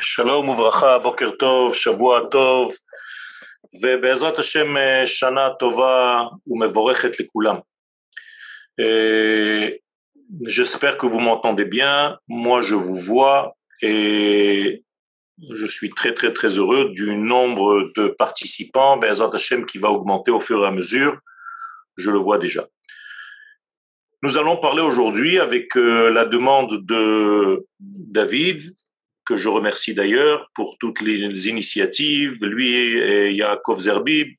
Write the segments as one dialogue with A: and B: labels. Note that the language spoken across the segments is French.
A: שלום וברכה, בוקר טוב, שבוע טוב, ובעזרת השם שנה טובה ומבורכת לכולם. J'espère que vous m'entendez bien, moi je vous vois et je suis très très très heureux du nombre de participants, Bezat Hashem qui va augmenter au fur et à mesure, je le vois déjà. Nous allons parler aujourd'hui avec euh, la demande de David, que je remercie d'ailleurs pour toutes les initiatives, lui et Yaakov Zerbib.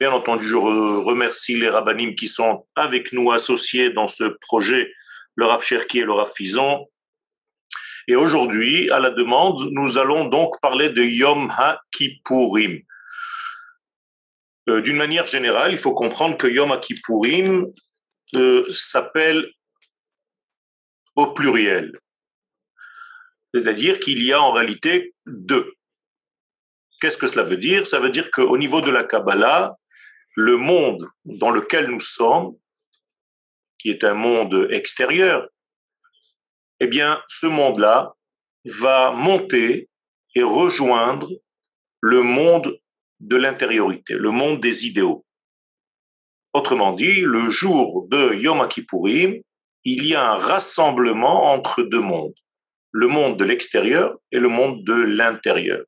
A: Bien entendu, je remercie les rabbinim qui sont avec nous associés dans ce projet, le Rav Cherki et le Rav Fison. Et aujourd'hui, à la demande, nous allons donc parler de Yom HaKippurim. Euh, d'une manière générale, il faut comprendre que Yom HaKippurim euh, s'appelle au pluriel. C'est-à-dire qu'il y a en réalité deux. Qu'est-ce que cela veut dire? Ça veut dire qu'au niveau de la Kabbalah, le monde dans lequel nous sommes, qui est un monde extérieur, eh bien, ce monde-là va monter et rejoindre le monde de l'intériorité, le monde des idéaux. Autrement dit, le jour de Yom Kippourim, il y a un rassemblement entre deux mondes, le monde de l'extérieur et le monde de l'intérieur.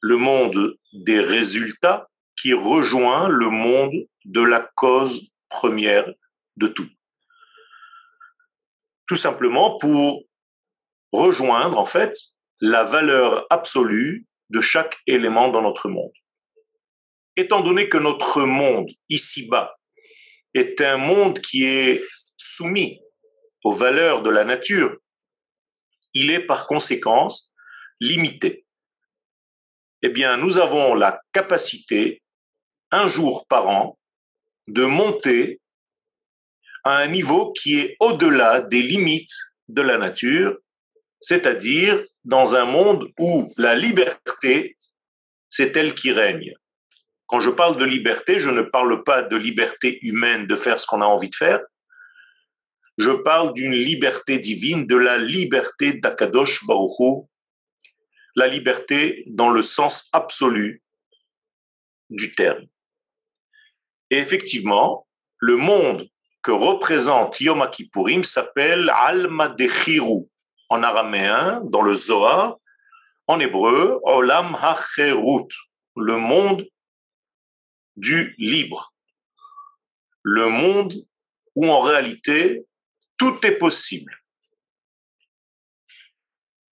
A: Le monde des résultats qui rejoint le monde de la cause première de tout. Tout simplement pour rejoindre en fait la valeur absolue de chaque élément dans notre monde. Étant donné que notre monde ici-bas est un monde qui est soumis aux valeurs de la nature, il est par conséquence limité. Eh bien, nous avons la capacité, un jour par an, de monter à un niveau qui est au-delà des limites de la nature, c'est-à-dire dans un monde où la liberté, c'est elle qui règne. Quand je parle de liberté, je ne parle pas de liberté humaine de faire ce qu'on a envie de faire. Je parle d'une liberté divine, de la liberté d'Akadosh Baruch la liberté dans le sens absolu du terme. Et effectivement, le monde que représente Yom Kippourim s'appelle Alma Dechiru en araméen, dans le Zohar, en hébreu, Olam HaCherut, le monde du libre. Le monde où en réalité tout est possible.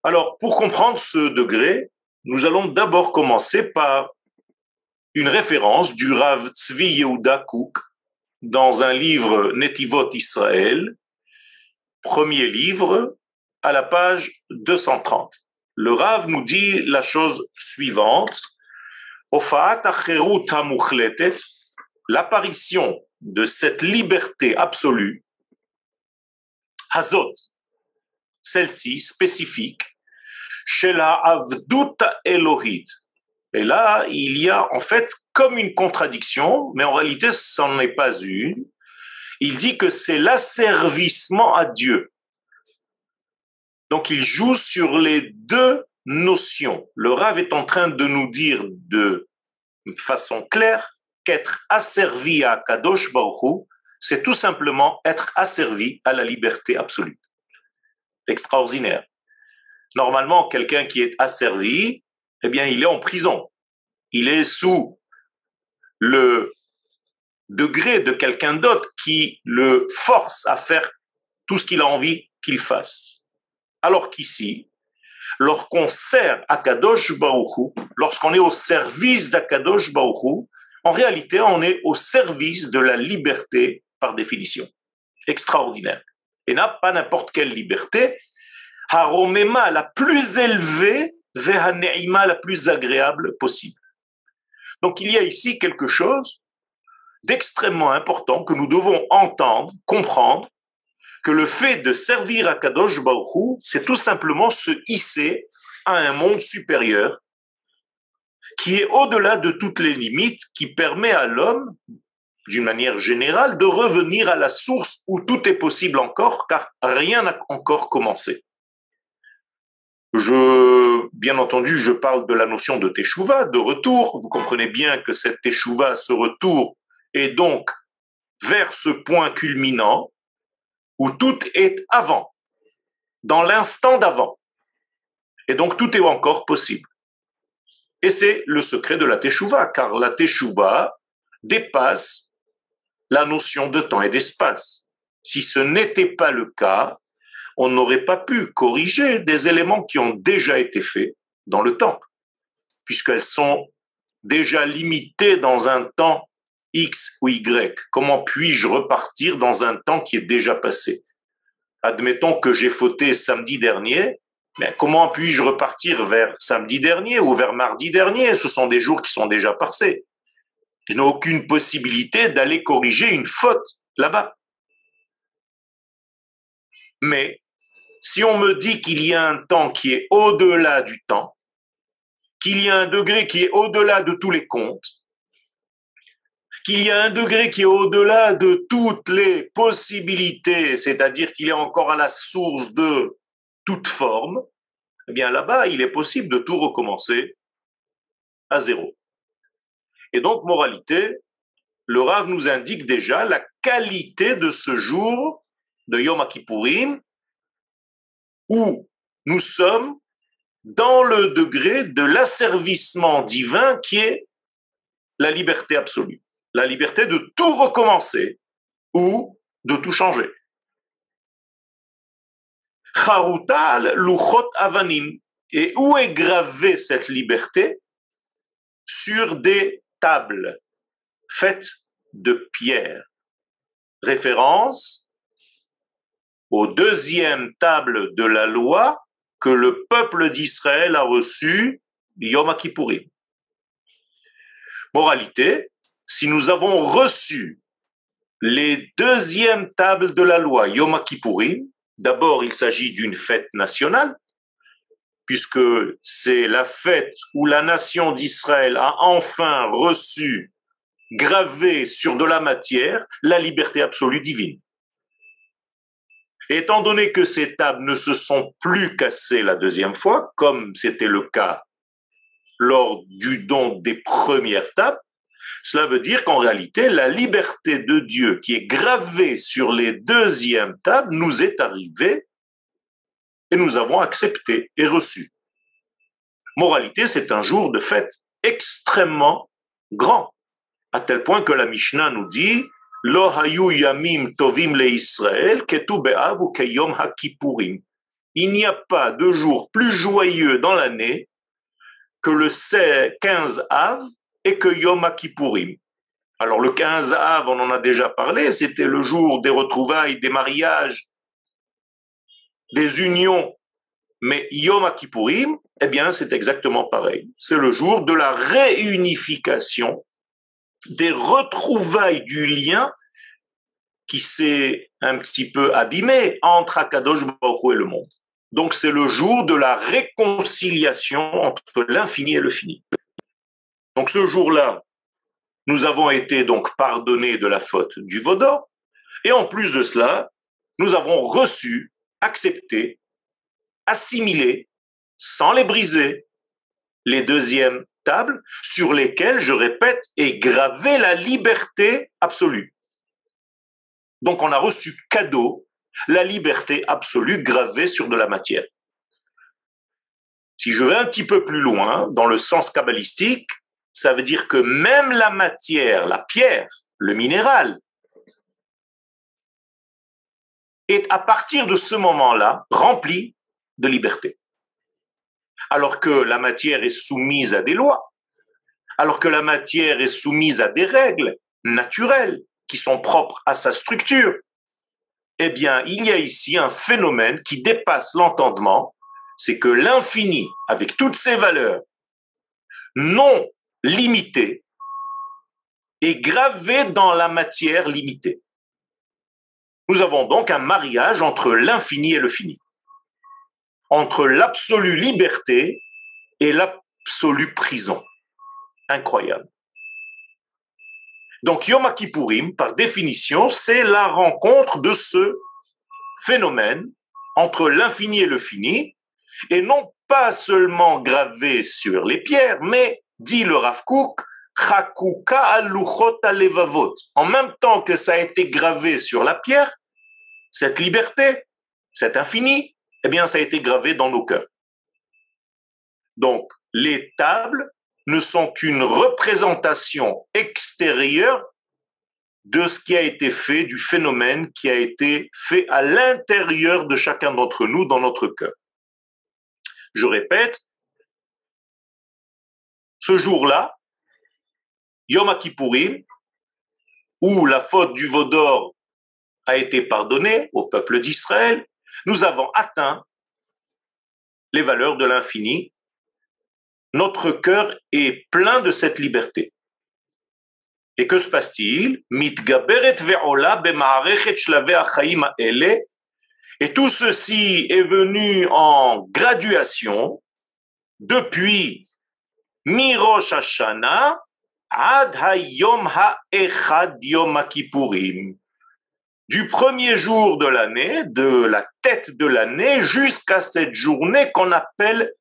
A: Alors, pour comprendre ce degré, nous allons d'abord commencer par une référence du Rav Tzvi Yehuda Kouk dans un livre Netivot Israël, premier livre, à la page 230. Le Rav nous dit la chose suivante l'apparition de cette liberté absolue, Hazot, celle-ci spécifique, chez la Avdut Elohit. Et là, il y a en fait comme une contradiction, mais en réalité, ce n'en est pas une. Il dit que c'est l'asservissement à Dieu. Donc il joue sur les deux notion. Le Rav est en train de nous dire de façon claire qu'être asservi à Kadosh Baruch c'est tout simplement être asservi à la liberté absolue. Extraordinaire. Normalement, quelqu'un qui est asservi, eh bien, il est en prison. Il est sous le degré de quelqu'un d'autre qui le force à faire tout ce qu'il a envie qu'il fasse. Alors qu'ici, lorsqu'on sert Akadosh Baruchu, lorsqu'on est au service d'Akadosh Baruchu, en réalité, on est au service de la liberté par définition. Extraordinaire. Et n'a pas n'importe quelle liberté. Haromema, la plus élevée, Vehaneima, la plus agréable possible. Donc il y a ici quelque chose d'extrêmement important que nous devons entendre, comprendre, que le fait de servir à Kadosh Baruch c'est tout simplement se hisser à un monde supérieur qui est au-delà de toutes les limites, qui permet à l'homme, d'une manière générale, de revenir à la source où tout est possible encore, car rien n'a encore commencé. Je, bien entendu, je parle de la notion de teshuva, de retour. Vous comprenez bien que cette teshuva, ce retour, est donc vers ce point culminant où tout est avant, dans l'instant d'avant. Et donc tout est encore possible. Et c'est le secret de la teshuva, car la teshuva dépasse la notion de temps et d'espace. Si ce n'était pas le cas, on n'aurait pas pu corriger des éléments qui ont déjà été faits dans le temps, puisqu'elles sont déjà limitées dans un temps X ou Y. Comment puis-je repartir dans un temps qui est déjà passé? Admettons que j'ai fauté samedi dernier, mais comment puis-je repartir vers samedi dernier ou vers mardi dernier? Ce sont des jours qui sont déjà passés. Je n'ai aucune possibilité d'aller corriger une faute là-bas. Mais si on me dit qu'il y a un temps qui est au-delà du temps, qu'il y a un degré qui est au-delà de tous les comptes, qu'il y a un degré qui est au-delà de toutes les possibilités, c'est-à-dire qu'il est encore à la source de toute forme, eh bien là-bas, il est possible de tout recommencer à zéro. Et donc, moralité, le Rav nous indique déjà la qualité de ce jour de Yom Kippourim où nous sommes dans le degré de l'asservissement divin qui est la liberté absolue, la liberté de tout recommencer ou de tout changer. Charutal luchot avanim. Et où est gravée cette liberté? Sur des tables faites de pierre. Référence aux deuxième table de la loi que le peuple d'Israël a reçu Yom Kippourim. Moralité, si nous avons reçu les deuxièmes tables de la loi Yom Kippourim, d'abord il s'agit d'une fête nationale, puisque c'est la fête où la nation d'Israël a enfin reçu, gravé sur de la matière, la liberté absolue divine. Étant donné que ces tables ne se sont plus cassées la deuxième fois, comme c'était le cas lors du don des premières tables, cela veut dire qu'en réalité, la liberté de Dieu qui est gravée sur les deuxièmes tables nous est arrivée et nous avons accepté et reçu. Moralité, c'est un jour de fête extrêmement grand, à tel point que la Mishnah nous dit Lo yamim tovim le Israël keyom Il n'y a pas de jour plus joyeux dans l'année que le 15 Av et que Yom Kippourim. Alors le 15 Av, on en a déjà parlé, c'était le jour des retrouvailles, des mariages, des unions. Mais Yom Kippourim, eh bien, c'est exactement pareil. C'est le jour de la réunification des retrouvailles du lien qui s'est un petit peu abîmé entre Akadosh Baruch et le monde. Donc c'est le jour de la réconciliation entre l'infini et le fini. Donc ce jour-là, nous avons été donc pardonnés de la faute du Vaudor, et en plus de cela, nous avons reçu, accepté, assimilé, sans les briser, les deuxièmes tables sur lesquelles, je répète, est gravée la liberté absolue. Donc on a reçu cadeau la liberté absolue gravée sur de la matière. Si je vais un petit peu plus loin, dans le sens kabbalistique, ça veut dire que même la matière, la pierre, le minéral, est à partir de ce moment-là rempli de liberté alors que la matière est soumise à des lois, alors que la matière est soumise à des règles naturelles qui sont propres à sa structure, eh bien, il y a ici un phénomène qui dépasse l'entendement, c'est que l'infini, avec toutes ses valeurs non limitées, est gravé dans la matière limitée. Nous avons donc un mariage entre l'infini et le fini entre l'absolue liberté et l'absolue prison. Incroyable. Donc Yom Kippourim, par définition, c'est la rencontre de ce phénomène entre l'infini et le fini, et non pas seulement gravé sur les pierres, mais, dit le Rav en même temps que ça a été gravé sur la pierre, cette liberté, cet infini, eh bien, ça a été gravé dans nos cœurs. Donc, les tables ne sont qu'une représentation extérieure de ce qui a été fait, du phénomène qui a été fait à l'intérieur de chacun d'entre nous, dans notre cœur. Je répète, ce jour-là, Yom Kippourim, où la faute du Vaudor a été pardonnée au peuple d'Israël, nous avons atteint les valeurs de l'infini. Notre cœur est plein de cette liberté. Et que se passe-t-il? Et tout ceci est venu en graduation depuis Mirosh Hashanah ad hayom ha'echad yom kippurim. Du premier jour de l'année, de la tête de l'année, jusqu'à cette journée qu'on appelle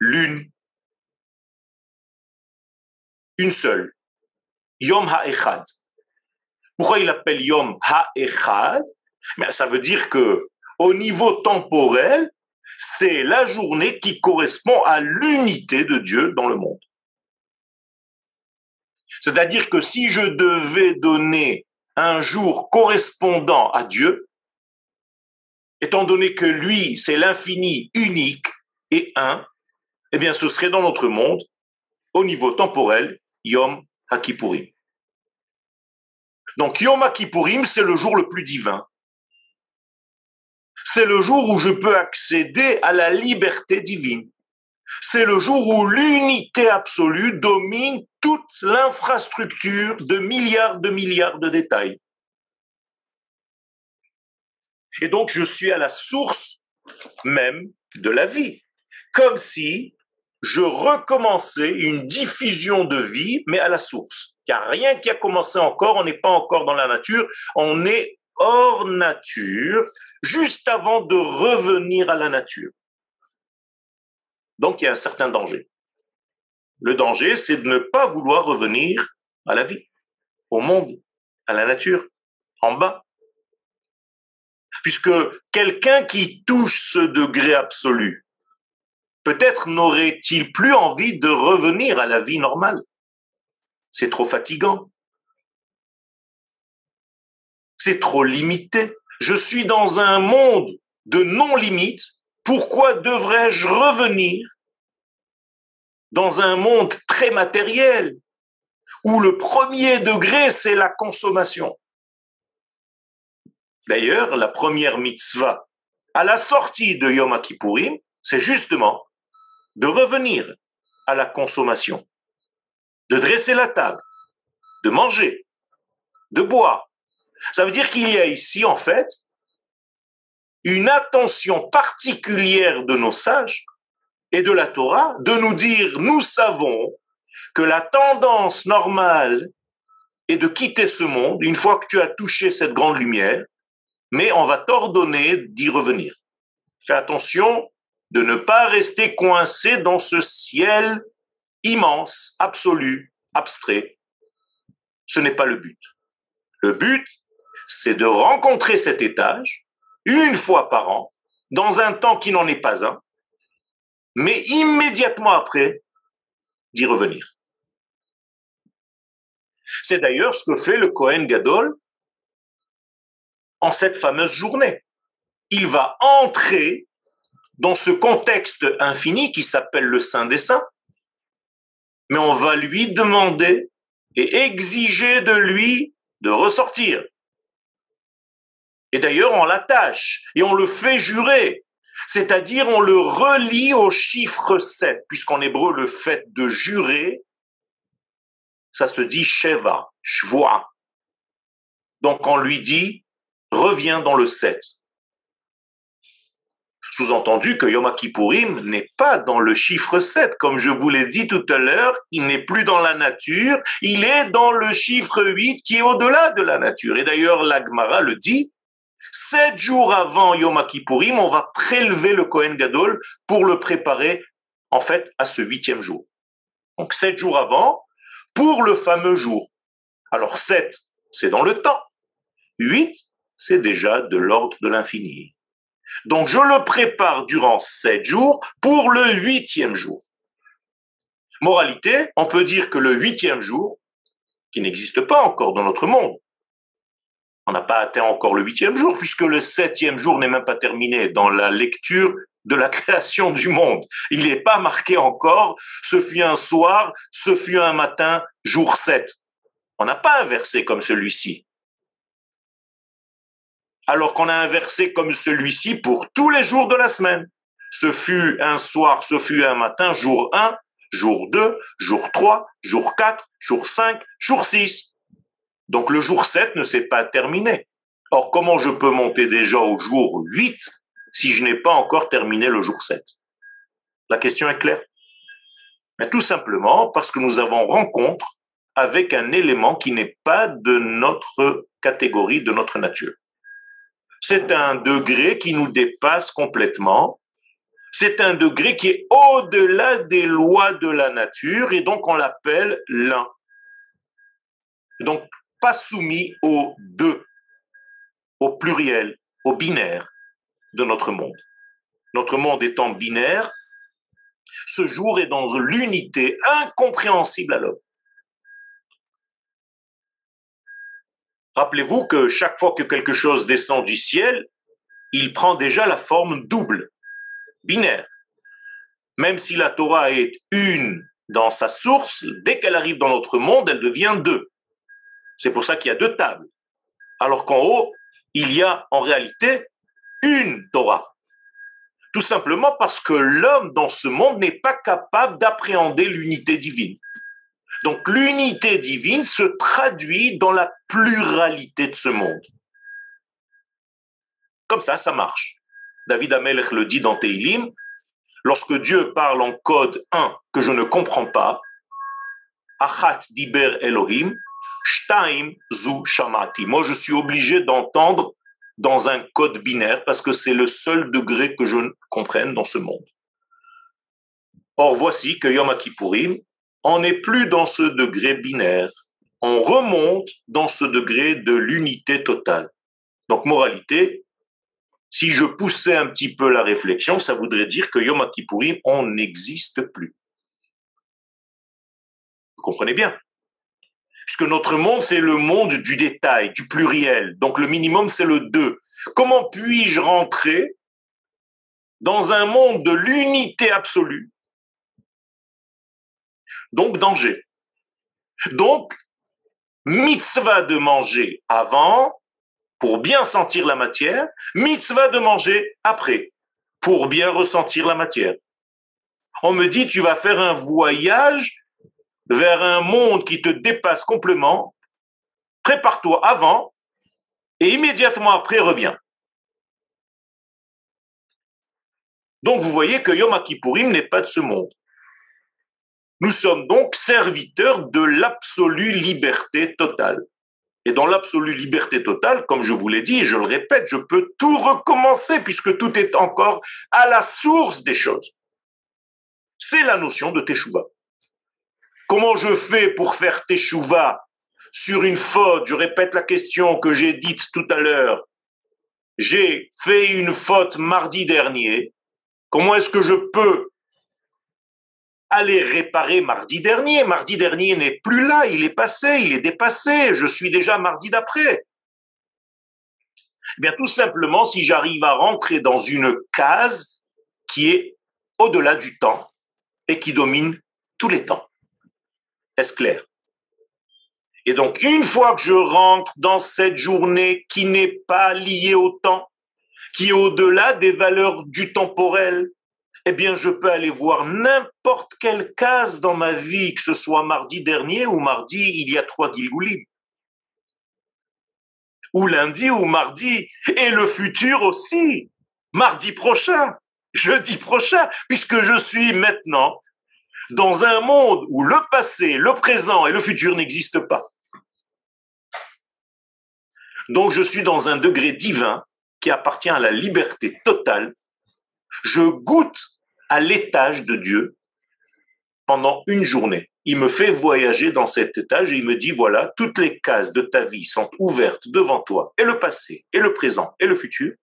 A: lune. Une seule. Yom Ha'echad. Pourquoi il appelle Yom Ha'echad? Mais ça veut dire que au niveau temporel, c'est la journée qui correspond à l'unité de Dieu dans le monde. C'est-à-dire que si je devais donner un jour correspondant à Dieu, étant donné que lui, c'est l'infini unique et un, eh bien ce serait dans notre monde, au niveau temporel, Yom HaKippurim. Donc Yom Kippourim, c'est le jour le plus divin. C'est le jour où je peux accéder à la liberté divine. C'est le jour où l'unité absolue domine toute l'infrastructure de milliards de milliards de détails. Et donc je suis à la source même de la vie, comme si je recommençais une diffusion de vie, mais à la source. A rien qui a commencé encore, on n'est pas encore dans la nature, on est hors nature, juste avant de revenir à la nature. Donc il y a un certain danger. Le danger, c'est de ne pas vouloir revenir à la vie, au monde, à la nature, en bas. Puisque quelqu'un qui touche ce degré absolu, peut-être n'aurait-il plus envie de revenir à la vie normale c'est trop fatigant. C'est trop limité. Je suis dans un monde de non-limite. Pourquoi devrais-je revenir dans un monde très matériel où le premier degré, c'est la consommation D'ailleurs, la première mitzvah à la sortie de Yom Kippourim, c'est justement de revenir à la consommation de dresser la table, de manger, de boire. Ça veut dire qu'il y a ici, en fait, une attention particulière de nos sages et de la Torah de nous dire, nous savons que la tendance normale est de quitter ce monde une fois que tu as touché cette grande lumière, mais on va t'ordonner d'y revenir. Fais attention de ne pas rester coincé dans ce ciel immense, absolu, abstrait. Ce n'est pas le but. Le but, c'est de rencontrer cet étage une fois par an, dans un temps qui n'en est pas un, mais immédiatement après, d'y revenir. C'est d'ailleurs ce que fait le Kohen Gadol en cette fameuse journée. Il va entrer dans ce contexte infini qui s'appelle le Saint des Saints, mais on va lui demander et exiger de lui de ressortir. Et d'ailleurs, on l'attache et on le fait jurer. C'est-à-dire, on le relie au chiffre 7, puisqu'en hébreu, le fait de jurer, ça se dit Sheva, Shvoa. Donc, on lui dit, reviens dans le 7. Sous-entendu que Yom n'est pas dans le chiffre 7. Comme je vous l'ai dit tout à l'heure, il n'est plus dans la nature, il est dans le chiffre 8 qui est au-delà de la nature. Et d'ailleurs, l'Agmara le dit, sept jours avant Yom Kippourim, on va prélever le Kohen Gadol pour le préparer en fait, à ce huitième jour. Donc sept jours avant, pour le fameux jour. Alors sept, c'est dans le temps. Huit, c'est déjà de l'ordre de l'infini. Donc je le prépare durant sept jours pour le huitième jour. Moralité, on peut dire que le huitième jour, qui n'existe pas encore dans notre monde, on n'a pas atteint encore le huitième jour, puisque le septième jour n'est même pas terminé dans la lecture de la création du monde. Il n'est pas marqué encore, ce fut un soir, ce fut un matin, jour 7. On n'a pas un verset comme celui-ci. Alors qu'on a un verset comme celui-ci pour tous les jours de la semaine. Ce fut un soir, ce fut un matin, jour 1, jour 2, jour 3, jour 4, jour 5, jour 6. Donc le jour 7 ne s'est pas terminé. Or, comment je peux monter déjà au jour 8 si je n'ai pas encore terminé le jour 7 La question est claire. Mais tout simplement parce que nous avons rencontre avec un élément qui n'est pas de notre catégorie, de notre nature. C'est un degré qui nous dépasse complètement c'est un degré qui est au-delà des lois de la nature et donc on l'appelle l'un. Donc pas soumis aux deux, au pluriel, au binaire de notre monde. Notre monde étant binaire, ce jour est dans l'unité incompréhensible à l'homme. Rappelez-vous que chaque fois que quelque chose descend du ciel, il prend déjà la forme double binaire. Même si la Torah est une dans sa source, dès qu'elle arrive dans notre monde, elle devient deux. C'est pour ça qu'il y a deux tables. Alors qu'en haut, il y a en réalité une Torah. Tout simplement parce que l'homme dans ce monde n'est pas capable d'appréhender l'unité divine. Donc l'unité divine se traduit dans la pluralité de ce monde. Comme ça, ça marche. David Amelech le dit dans Teilim, lorsque Dieu parle en code 1 que je ne comprends pas, Achat diber Elohim, Shtaim zu shamati. Moi, je suis obligé d'entendre dans un code binaire parce que c'est le seul degré que je comprenne dans ce monde. Or, voici que Yom Kippourim, on n'est plus dans ce degré binaire. On remonte dans ce degré de l'unité totale. Donc, moralité, si je poussais un petit peu la réflexion, ça voudrait dire que Yom Kippourim, on n'existe plus. Vous comprenez bien? Puisque notre monde, c'est le monde du détail, du pluriel. Donc le minimum, c'est le 2. Comment puis-je rentrer dans un monde de l'unité absolue Donc danger. Donc, mitzvah de manger avant, pour bien sentir la matière, mitzvah de manger après, pour bien ressentir la matière. On me dit, tu vas faire un voyage vers un monde qui te dépasse complètement, prépare-toi avant et immédiatement après reviens. Donc vous voyez que Yom Kippourim n'est pas de ce monde. Nous sommes donc serviteurs de l'absolue liberté totale. Et dans l'absolue liberté totale, comme je vous l'ai dit, je le répète, je peux tout recommencer puisque tout est encore à la source des choses. C'est la notion de Teshuvah. Comment je fais pour faire Teshuvah sur une faute? Je répète la question que j'ai dite tout à l'heure. J'ai fait une faute mardi dernier. Comment est-ce que je peux aller réparer mardi dernier? Mardi dernier n'est plus là, il est passé, il est dépassé, je suis déjà mardi d'après. Eh bien, tout simplement, si j'arrive à rentrer dans une case qui est au-delà du temps et qui domine tous les temps. Est-ce clair? Et donc, une fois que je rentre dans cette journée qui n'est pas liée au temps, qui est au-delà des valeurs du temporel, eh bien, je peux aller voir n'importe quelle case dans ma vie, que ce soit mardi dernier ou mardi il y a trois Gilgoulim. Ou lundi ou mardi, et le futur aussi, mardi prochain, jeudi prochain, puisque je suis maintenant dans un monde où le passé, le présent et le futur n'existent pas. Donc je suis dans un degré divin qui appartient à la liberté totale. Je goûte à l'étage de Dieu pendant une journée. Il me fait voyager dans cet étage et il me dit, voilà, toutes les cases de ta vie sont ouvertes devant toi, et le passé, et le présent, et le futur.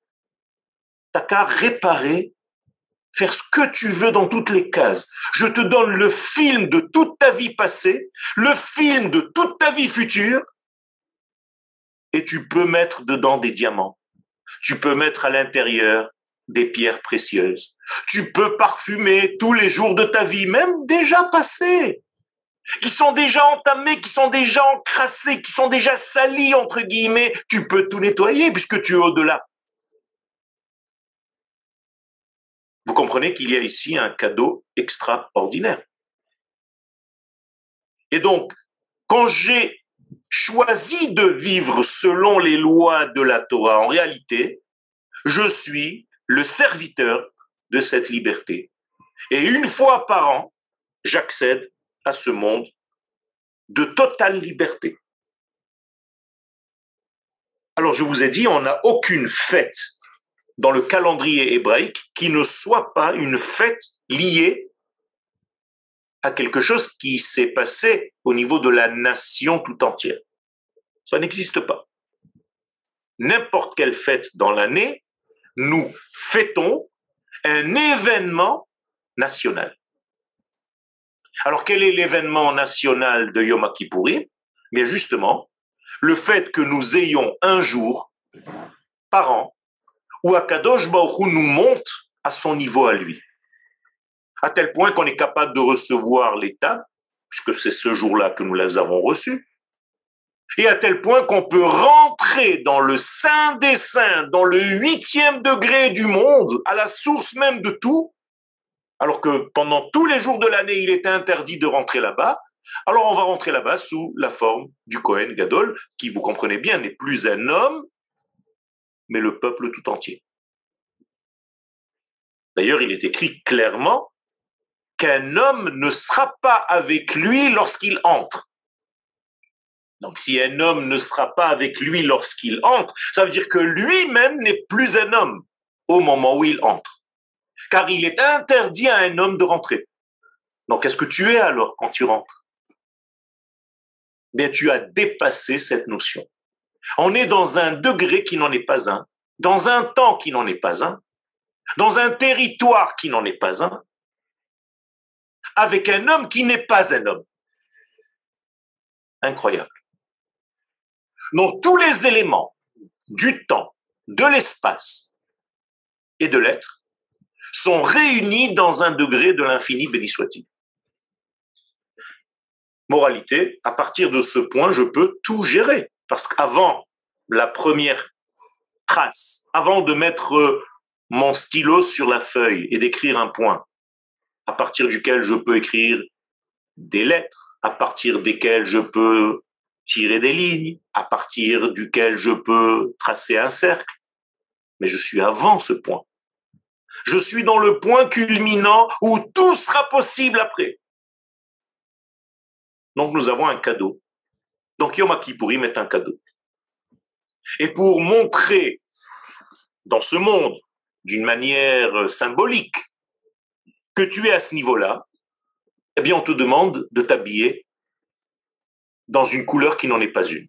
A: T'as qu'à réparer, faire ce que tu veux dans toutes les cases. Je te donne le film de toute ta vie passée, le film de toute ta vie future, et tu peux mettre dedans des diamants. Tu peux mettre à l'intérieur des pierres précieuses. Tu peux parfumer tous les jours de ta vie, même déjà passés, qui sont déjà entamés, qui sont déjà encrassés, qui sont déjà salis, entre guillemets. Tu peux tout nettoyer puisque tu es au-delà. Vous comprenez qu'il y a ici un cadeau extraordinaire. Et donc, quand j'ai choisi de vivre selon les lois de la Torah, en réalité, je suis le serviteur de cette liberté. Et une fois par an, j'accède à ce monde de totale liberté. Alors je vous ai dit, on n'a aucune fête dans le calendrier hébraïque qui ne soit pas une fête liée à quelque chose qui s'est passé au niveau de la nation tout entière. Ça n'existe pas. N'importe quelle fête dans l'année nous fêtons un événement national. Alors quel est l'événement national de Yom Kippourim Bien justement, le fait que nous ayons un jour par an où Akadosh Baruch nous monte à son niveau à lui. À tel point qu'on est capable de recevoir l'état, puisque c'est ce jour-là que nous les avons reçus, et à tel point qu'on peut rentrer dans le sein des saints, dans le huitième degré du monde, à la source même de tout, alors que pendant tous les jours de l'année, il était interdit de rentrer là-bas. Alors on va rentrer là-bas sous la forme du Kohen Gadol, qui, vous comprenez bien, n'est plus un homme, mais le peuple tout entier. D'ailleurs, il est écrit clairement qu'un homme ne sera pas avec lui lorsqu'il entre. Donc si un homme ne sera pas avec lui lorsqu'il entre, ça veut dire que lui-même n'est plus un homme au moment où il entre. Car il est interdit à un homme de rentrer. Donc qu'est-ce que tu es alors quand tu rentres? Bien, tu as dépassé cette notion. On est dans un degré qui n'en est pas un, dans un temps qui n'en est pas un, dans un territoire qui n'en est pas un, avec un homme qui n'est pas un homme. Incroyable. Donc tous les éléments du temps, de l'espace et de l'être sont réunis dans un degré de l'infini, béni soit-il. Moralité, à partir de ce point, je peux tout gérer. Parce qu'avant la première trace, avant de mettre mon stylo sur la feuille et d'écrire un point, à partir duquel je peux écrire des lettres, à partir desquelles je peux tirer des lignes à partir duquel je peux tracer un cercle. Mais je suis avant ce point. Je suis dans le point culminant où tout sera possible après. Donc nous avons un cadeau. Donc Yom Kippourim est un cadeau. Et pour montrer dans ce monde, d'une manière symbolique, que tu es à ce niveau-là, eh bien on te demande de t'habiller dans une couleur qui n'en est pas une.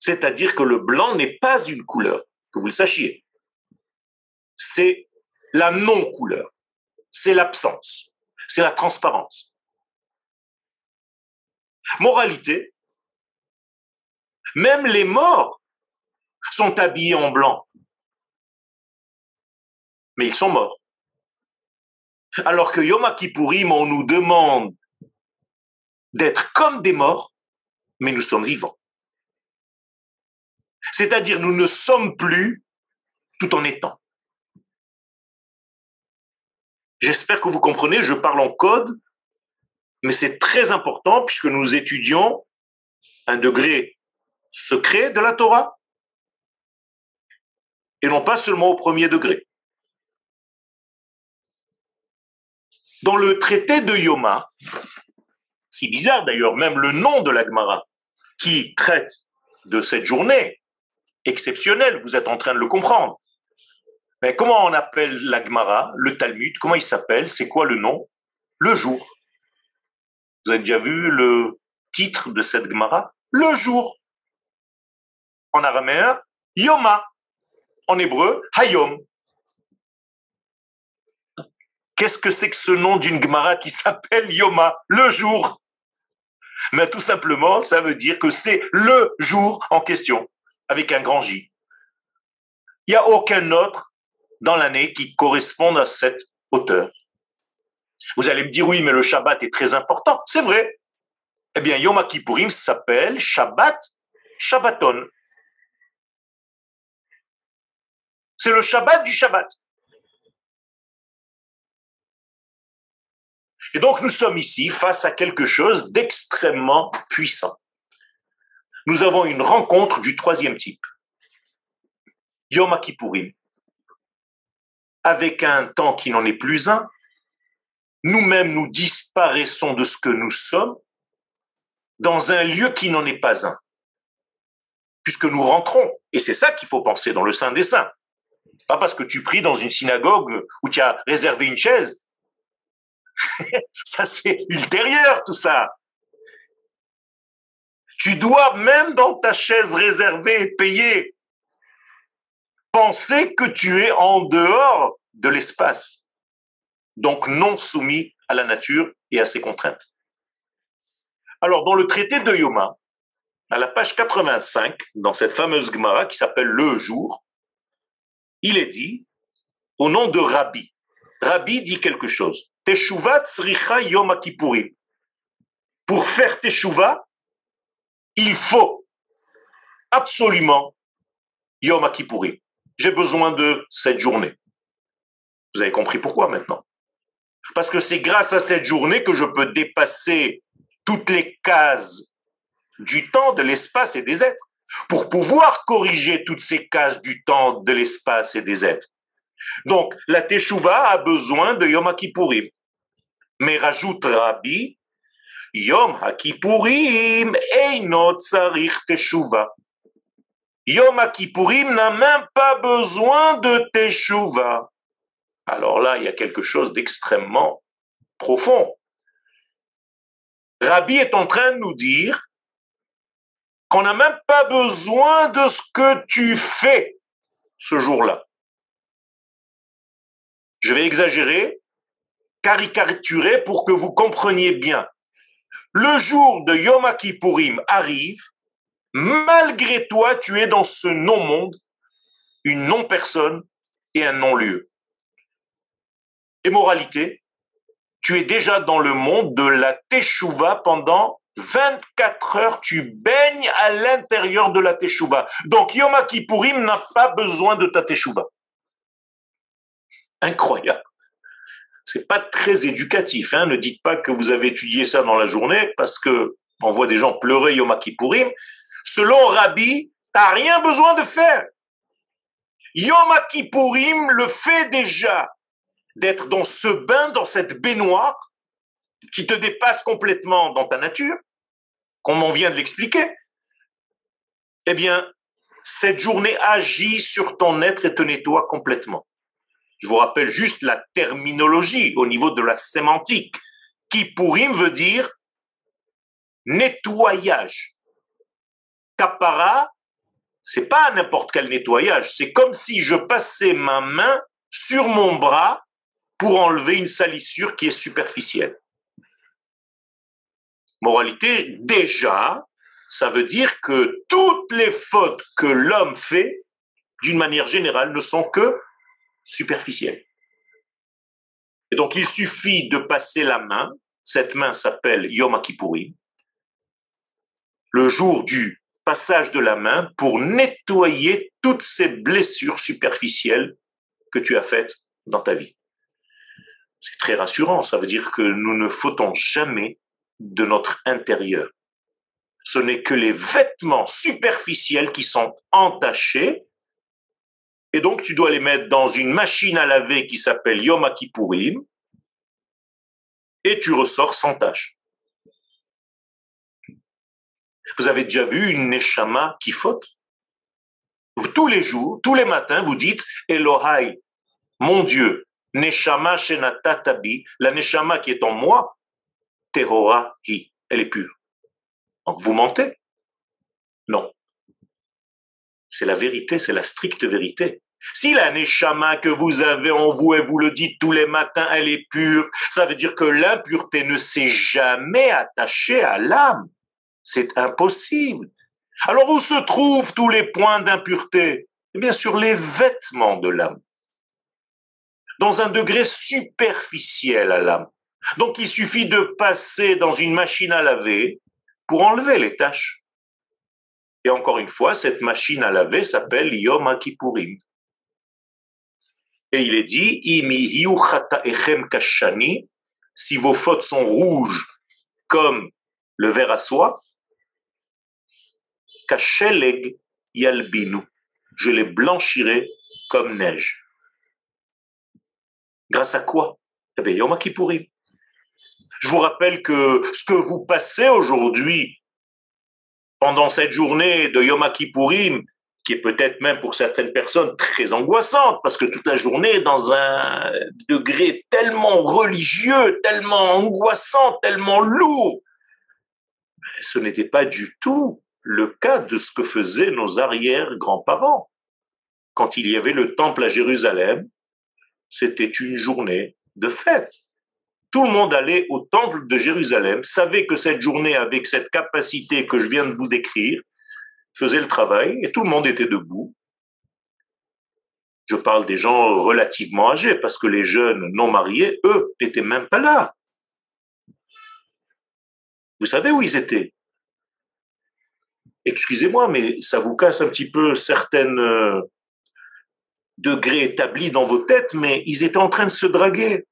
A: C'est-à-dire que le blanc n'est pas une couleur, que vous le sachiez. C'est la non-couleur, c'est l'absence, c'est la transparence. Moralité, même les morts sont habillés en blanc, mais ils sont morts. Alors que Yom Kippourim, on nous demande d'être comme des morts, mais nous sommes vivants. C'est-à-dire nous ne sommes plus tout en étant. J'espère que vous comprenez, je parle en code, mais c'est très important puisque nous étudions un degré secret de la Torah et non pas seulement au premier degré. Dans le traité de Yoma, si bizarre d'ailleurs, même le nom de l'Agmara, qui traite de cette journée exceptionnelle, vous êtes en train de le comprendre. Mais comment on appelle l'Agmara, le Talmud, comment il s'appelle, c'est quoi le nom le jour? Vous avez déjà vu le titre de cette Gemara? Le jour. En araméen, Yoma. En hébreu, Hayom. Qu'est-ce que c'est que ce nom d'une Gemara qui s'appelle Yoma? Le jour. Mais tout simplement, ça veut dire que c'est le jour en question, avec un grand J. Il n'y a aucun autre dans l'année qui corresponde à cette hauteur. Vous allez me dire, oui, mais le Shabbat est très important. C'est vrai. Eh bien, Yom Kippourim s'appelle Shabbat Shabbaton. C'est le Shabbat du Shabbat. Et donc, nous sommes ici face à quelque chose d'extrêmement puissant. Nous avons une rencontre du troisième type. Yom Kippourim. Avec un temps qui n'en est plus un, nous-mêmes nous disparaissons de ce que nous sommes dans un lieu qui n'en est pas un. Puisque nous rentrons. Et c'est ça qu'il faut penser dans le Saint des Saints. Pas parce que tu pries dans une synagogue où tu as réservé une chaise. ça, c'est ultérieur, tout ça. Tu dois, même dans ta chaise réservée, payer, penser que tu es en dehors de l'espace donc non soumis à la nature et à ses contraintes. Alors, dans le traité de Yoma, à la page 85, dans cette fameuse Gemara qui s'appelle Le jour, il est dit, au nom de Rabbi, Rabbi dit quelque chose. Teshuva tsricha yom. Pour faire teshuva, il faut absolument yom. J'ai besoin de cette journée. Vous avez compris pourquoi maintenant? Parce que c'est grâce à cette journée que je peux dépasser toutes les cases du temps, de l'espace et des êtres, pour pouvoir corriger toutes ces cases du temps, de l'espace et des êtres. Donc, la Teshuvah a besoin de Yom Kippourim. Mais rajoute Rabbi, Yom HaKippurim Einot Tsarich Teshuvah. Yom Kippourim n'a même pas besoin de Teshuvah alors là, il y a quelque chose d'extrêmement profond. Rabbi est en train de nous dire qu'on n'a même pas besoin de ce que tu fais ce jour-là. Je vais exagérer, caricaturer pour que vous compreniez bien. Le jour de Yom Kippourim arrive, malgré toi, tu es dans ce non-monde, une non-personne et un non-lieu et moralité, tu es déjà dans le monde de la teshuva pendant 24 heures, tu baignes à l'intérieur de la teshuva. Donc Yom Kippourim n'a pas besoin de ta teshuva. Incroyable. C'est pas très éducatif. Hein. Ne dites pas que vous avez étudié ça dans la journée parce que on voit des gens pleurer Yom Kippourim. Selon Rabbi, t'as rien besoin de faire. Yom Kippourim le fait déjà d'être dans ce bain, dans cette baignoire qui te dépasse complètement dans ta nature, comme on vient de l'expliquer, eh bien, cette journée agit sur ton être et te nettoie complètement. Je vous rappelle juste la terminologie au niveau de la sémantique. Qui pourim veut dire nettoyage. Kapara, c'est pas n'importe quel nettoyage. C'est comme si je passais ma main sur mon bras pour enlever une salissure qui est superficielle. Moralité, déjà, ça veut dire que toutes les fautes que l'homme fait, d'une manière générale, ne sont que superficielles. Et donc, il suffit de passer la main, cette main s'appelle Yom le jour du passage de la main pour nettoyer toutes ces blessures superficielles que tu as faites dans ta vie. C'est très rassurant. Ça veut dire que nous ne fautons jamais de notre intérieur. Ce n'est que les vêtements superficiels qui sont entachés. Et donc, tu dois les mettre dans une machine à laver qui s'appelle Yom Kippourim. Et tu ressors sans tache. Vous avez déjà vu une Neshama qui faute? Tous les jours, tous les matins, vous dites Elohai, mon Dieu, Neshama shenatatabi, la neshama qui est en moi, tehora hi, elle est pure. Vous mentez? Non. C'est la vérité, c'est la stricte vérité. Si la neshama que vous avez en vous et vous le dites tous les matins, elle est pure, ça veut dire que l'impureté ne s'est jamais attachée à l'âme. C'est impossible. Alors où se trouvent tous les points d'impureté? Eh bien sur les vêtements de l'âme. Dans un degré superficiel à l'âme. Donc il suffit de passer dans une machine à laver pour enlever les taches. Et encore une fois, cette machine à laver s'appelle Yom Kippourim. Et il est dit, si vos fautes sont rouges comme le verre à soie, kasheleg yalbinu, je les blanchirai comme neige. Grâce à quoi? Eh bien, Yom Kippourim. Je vous rappelle que ce que vous passez aujourd'hui pendant cette journée de Yom Kippourim, qui est peut-être même pour certaines personnes très angoissante, parce que toute la journée, dans un degré tellement religieux, tellement angoissant, tellement lourd, ce n'était pas du tout le cas de ce que faisaient nos arrière-grands-parents. Quand il y avait le temple à Jérusalem, c'était une journée de fête. Tout le monde allait au temple de Jérusalem, savait que cette journée, avec cette capacité que je viens de vous décrire, faisait le travail et tout le monde était debout. Je parle des gens relativement âgés parce que les jeunes non mariés, eux, n'étaient même pas là. Vous savez où ils étaient? Excusez-moi, mais ça vous casse un petit peu certains degrés établis dans vos têtes, mais ils étaient en train de se draguer.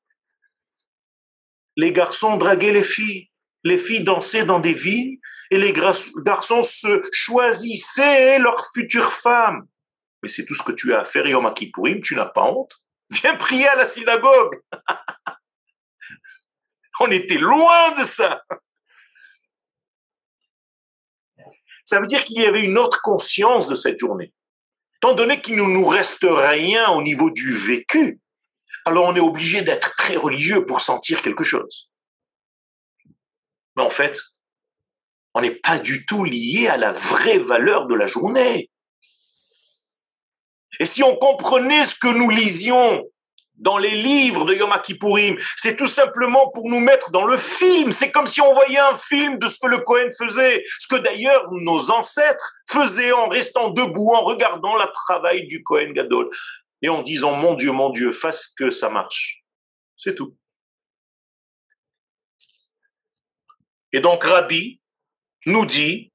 A: Les garçons draguaient les filles, les filles dansaient dans des villes, et les garçons se choisissaient leur future femme. Mais c'est tout ce que tu as à faire, Yom Kippourim, tu n'as pas honte. Viens prier à la synagogue. On était loin de ça. Ça veut dire qu'il y avait une autre conscience de cette journée. Étant donné qu'il ne nous reste rien au niveau du vécu, alors on est obligé d'être très religieux pour sentir quelque chose. Mais en fait, on n'est pas du tout lié à la vraie valeur de la journée. Et si on comprenait ce que nous lisions dans les livres de Yom Kippourim, c'est tout simplement pour nous mettre dans le film. C'est comme si on voyait un film de ce que le Cohen faisait, ce que d'ailleurs nos ancêtres faisaient en restant debout, en regardant le travail du Cohen Gadol, et en disant, mon Dieu, mon Dieu, fasse que ça marche. C'est tout. Et donc Rabbi, nous dit,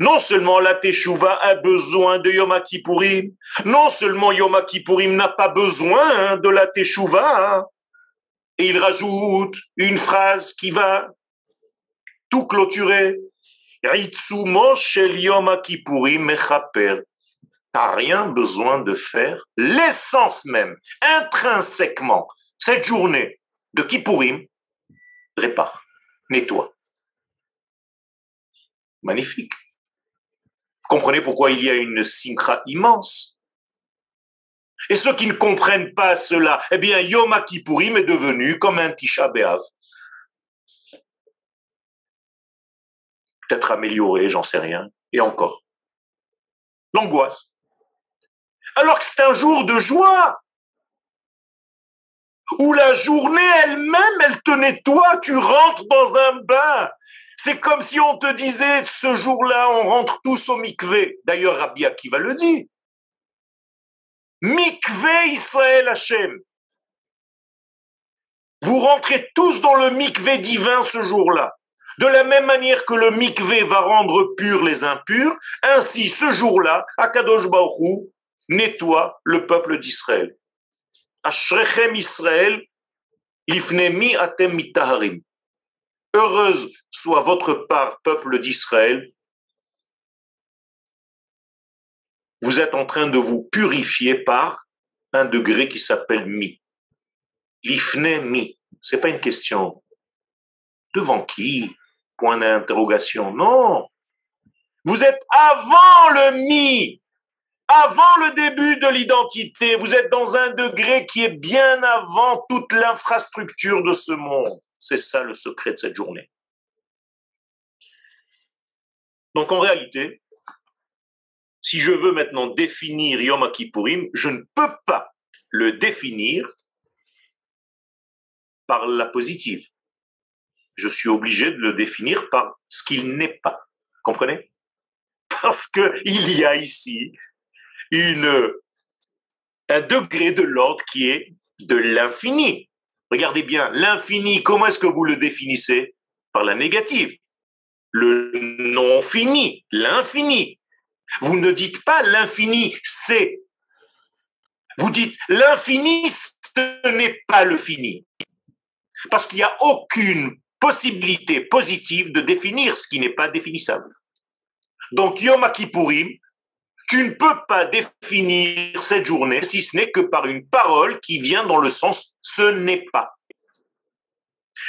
A: non seulement la Teshuvah a besoin de Yom Kippourim, non seulement Yom Kippourim n'a pas besoin de la Teshuvah, et il rajoute une phrase qui va tout clôturer. shel Yom Kippourim. T'as rien besoin de faire l'essence même, intrinsèquement, cette journée de Kippourim répare, nettoie. Magnifique. Comprenez pourquoi il y a une simcha immense. Et ceux qui ne comprennent pas cela, eh bien, Yom Kippourim est devenu comme un Tisha B'Av. Peut-être amélioré, j'en sais rien. Et encore. L'angoisse. Alors que c'est un jour de joie où la journée elle-même, elle te nettoie, tu rentres dans un bain, c'est comme si on te disait, ce jour-là, on rentre tous au mikvé. D'ailleurs, Rabbi Akiva le dit. Mikvé Israël Hashem. Vous rentrez tous dans le mikvé divin ce jour-là. De la même manière que le mikvé va rendre purs les impurs, ainsi ce jour-là, Akadosh Baruch nettoie le peuple d'Israël. Ashrechem Israël, ifnemi atem mitaharim. Heureuse soit votre part, peuple d'Israël. Vous êtes en train de vous purifier par un degré qui s'appelle mi. L'ifne mi. C'est pas une question. Devant qui? Point d'interrogation. Non. Vous êtes avant le mi. avant le début de l'identité. Vous êtes dans un degré qui est bien avant toute l'infrastructure de ce monde. C'est ça le secret de cette journée. Donc en réalité, si je veux maintenant définir Yom Kippourim, je ne peux pas le définir par la positive. Je suis obligé de le définir par ce qu'il n'est pas. Comprenez? Parce qu'il y a ici un degré de l'ordre qui est de l'infini. Regardez bien, l'infini, comment est-ce que vous le définissez? Par la négative. Le non fini, l'infini. Vous ne dites pas l'infini, c'est. Vous dites l'infini, ce n'est pas le fini. Parce qu'il n'y a aucune possibilité positive de définir ce qui n'est pas définissable. Donc Yom Kippourim, tu ne peux pas définir cette journée si ce n'est que par une parole qui vient dans le sens ce n'est pas.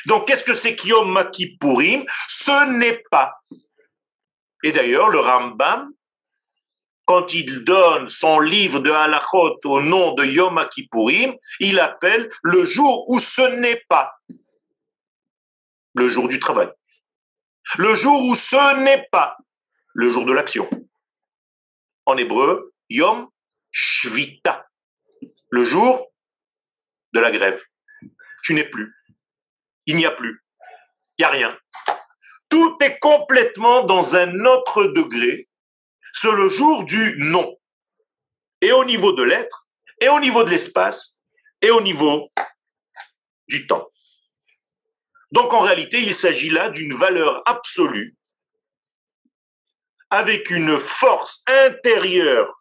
A: Donc qu'est-ce que c'est Yom Kippourim? Ce n'est pas. Et d'ailleurs, le Rambam, quand il donne son livre de halachot au nom de Yom Kippourim, il appelle le jour où ce n'est pas le jour du travail. Le jour où ce n'est pas le jour de l'action en hébreu, Yom Shvita, le jour de la grève. Tu n'es plus. Il n'y a plus. Il n'y a rien. Tout est complètement dans un autre degré. C'est le jour du non. Et au niveau de l'être, et au niveau de l'espace, et au niveau du temps. Donc en réalité, il s'agit là d'une valeur absolue avec une force intérieure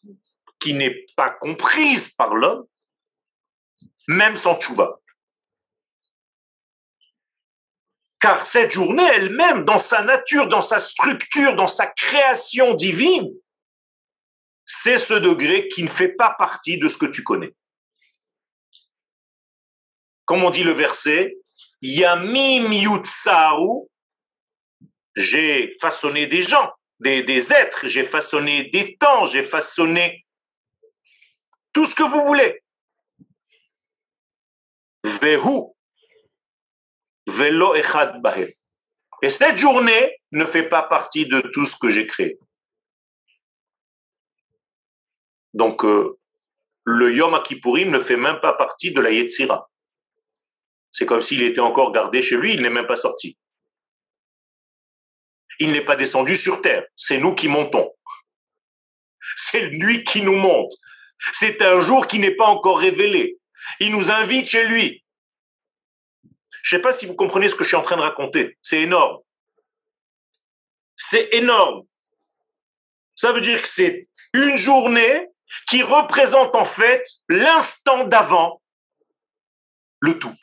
A: qui n'est pas comprise par l'homme, même sans tchouba. Car cette journée elle-même, dans sa nature, dans sa structure, dans sa création divine, c'est ce degré qui ne fait pas partie de ce que tu connais. Comme on dit le verset, Yamim Yutsaru, j'ai façonné des gens des, êtres, j'ai façonné des temps, j'ai façonné tout ce que vous voulez. Bahem. Et cette journée ne fait pas partie de tout ce que j'ai créé. Donc, euh, le Yom Kippourim ne fait même pas partie de la Yetzira. C'est comme s'il était encore gardé chez lui, il n'est même pas sorti il n'est pas descendu sur terre. C'est nous qui montons. C'est lui qui nous monte. C'est un jour qui n'est pas encore révélé. Il nous invite chez lui. Je ne sais pas si vous comprenez ce que je suis en train de raconter. C'est énorme. C'est énorme. Ça veut dire que c'est une journée qui représente en fait l'instant d'avant le tout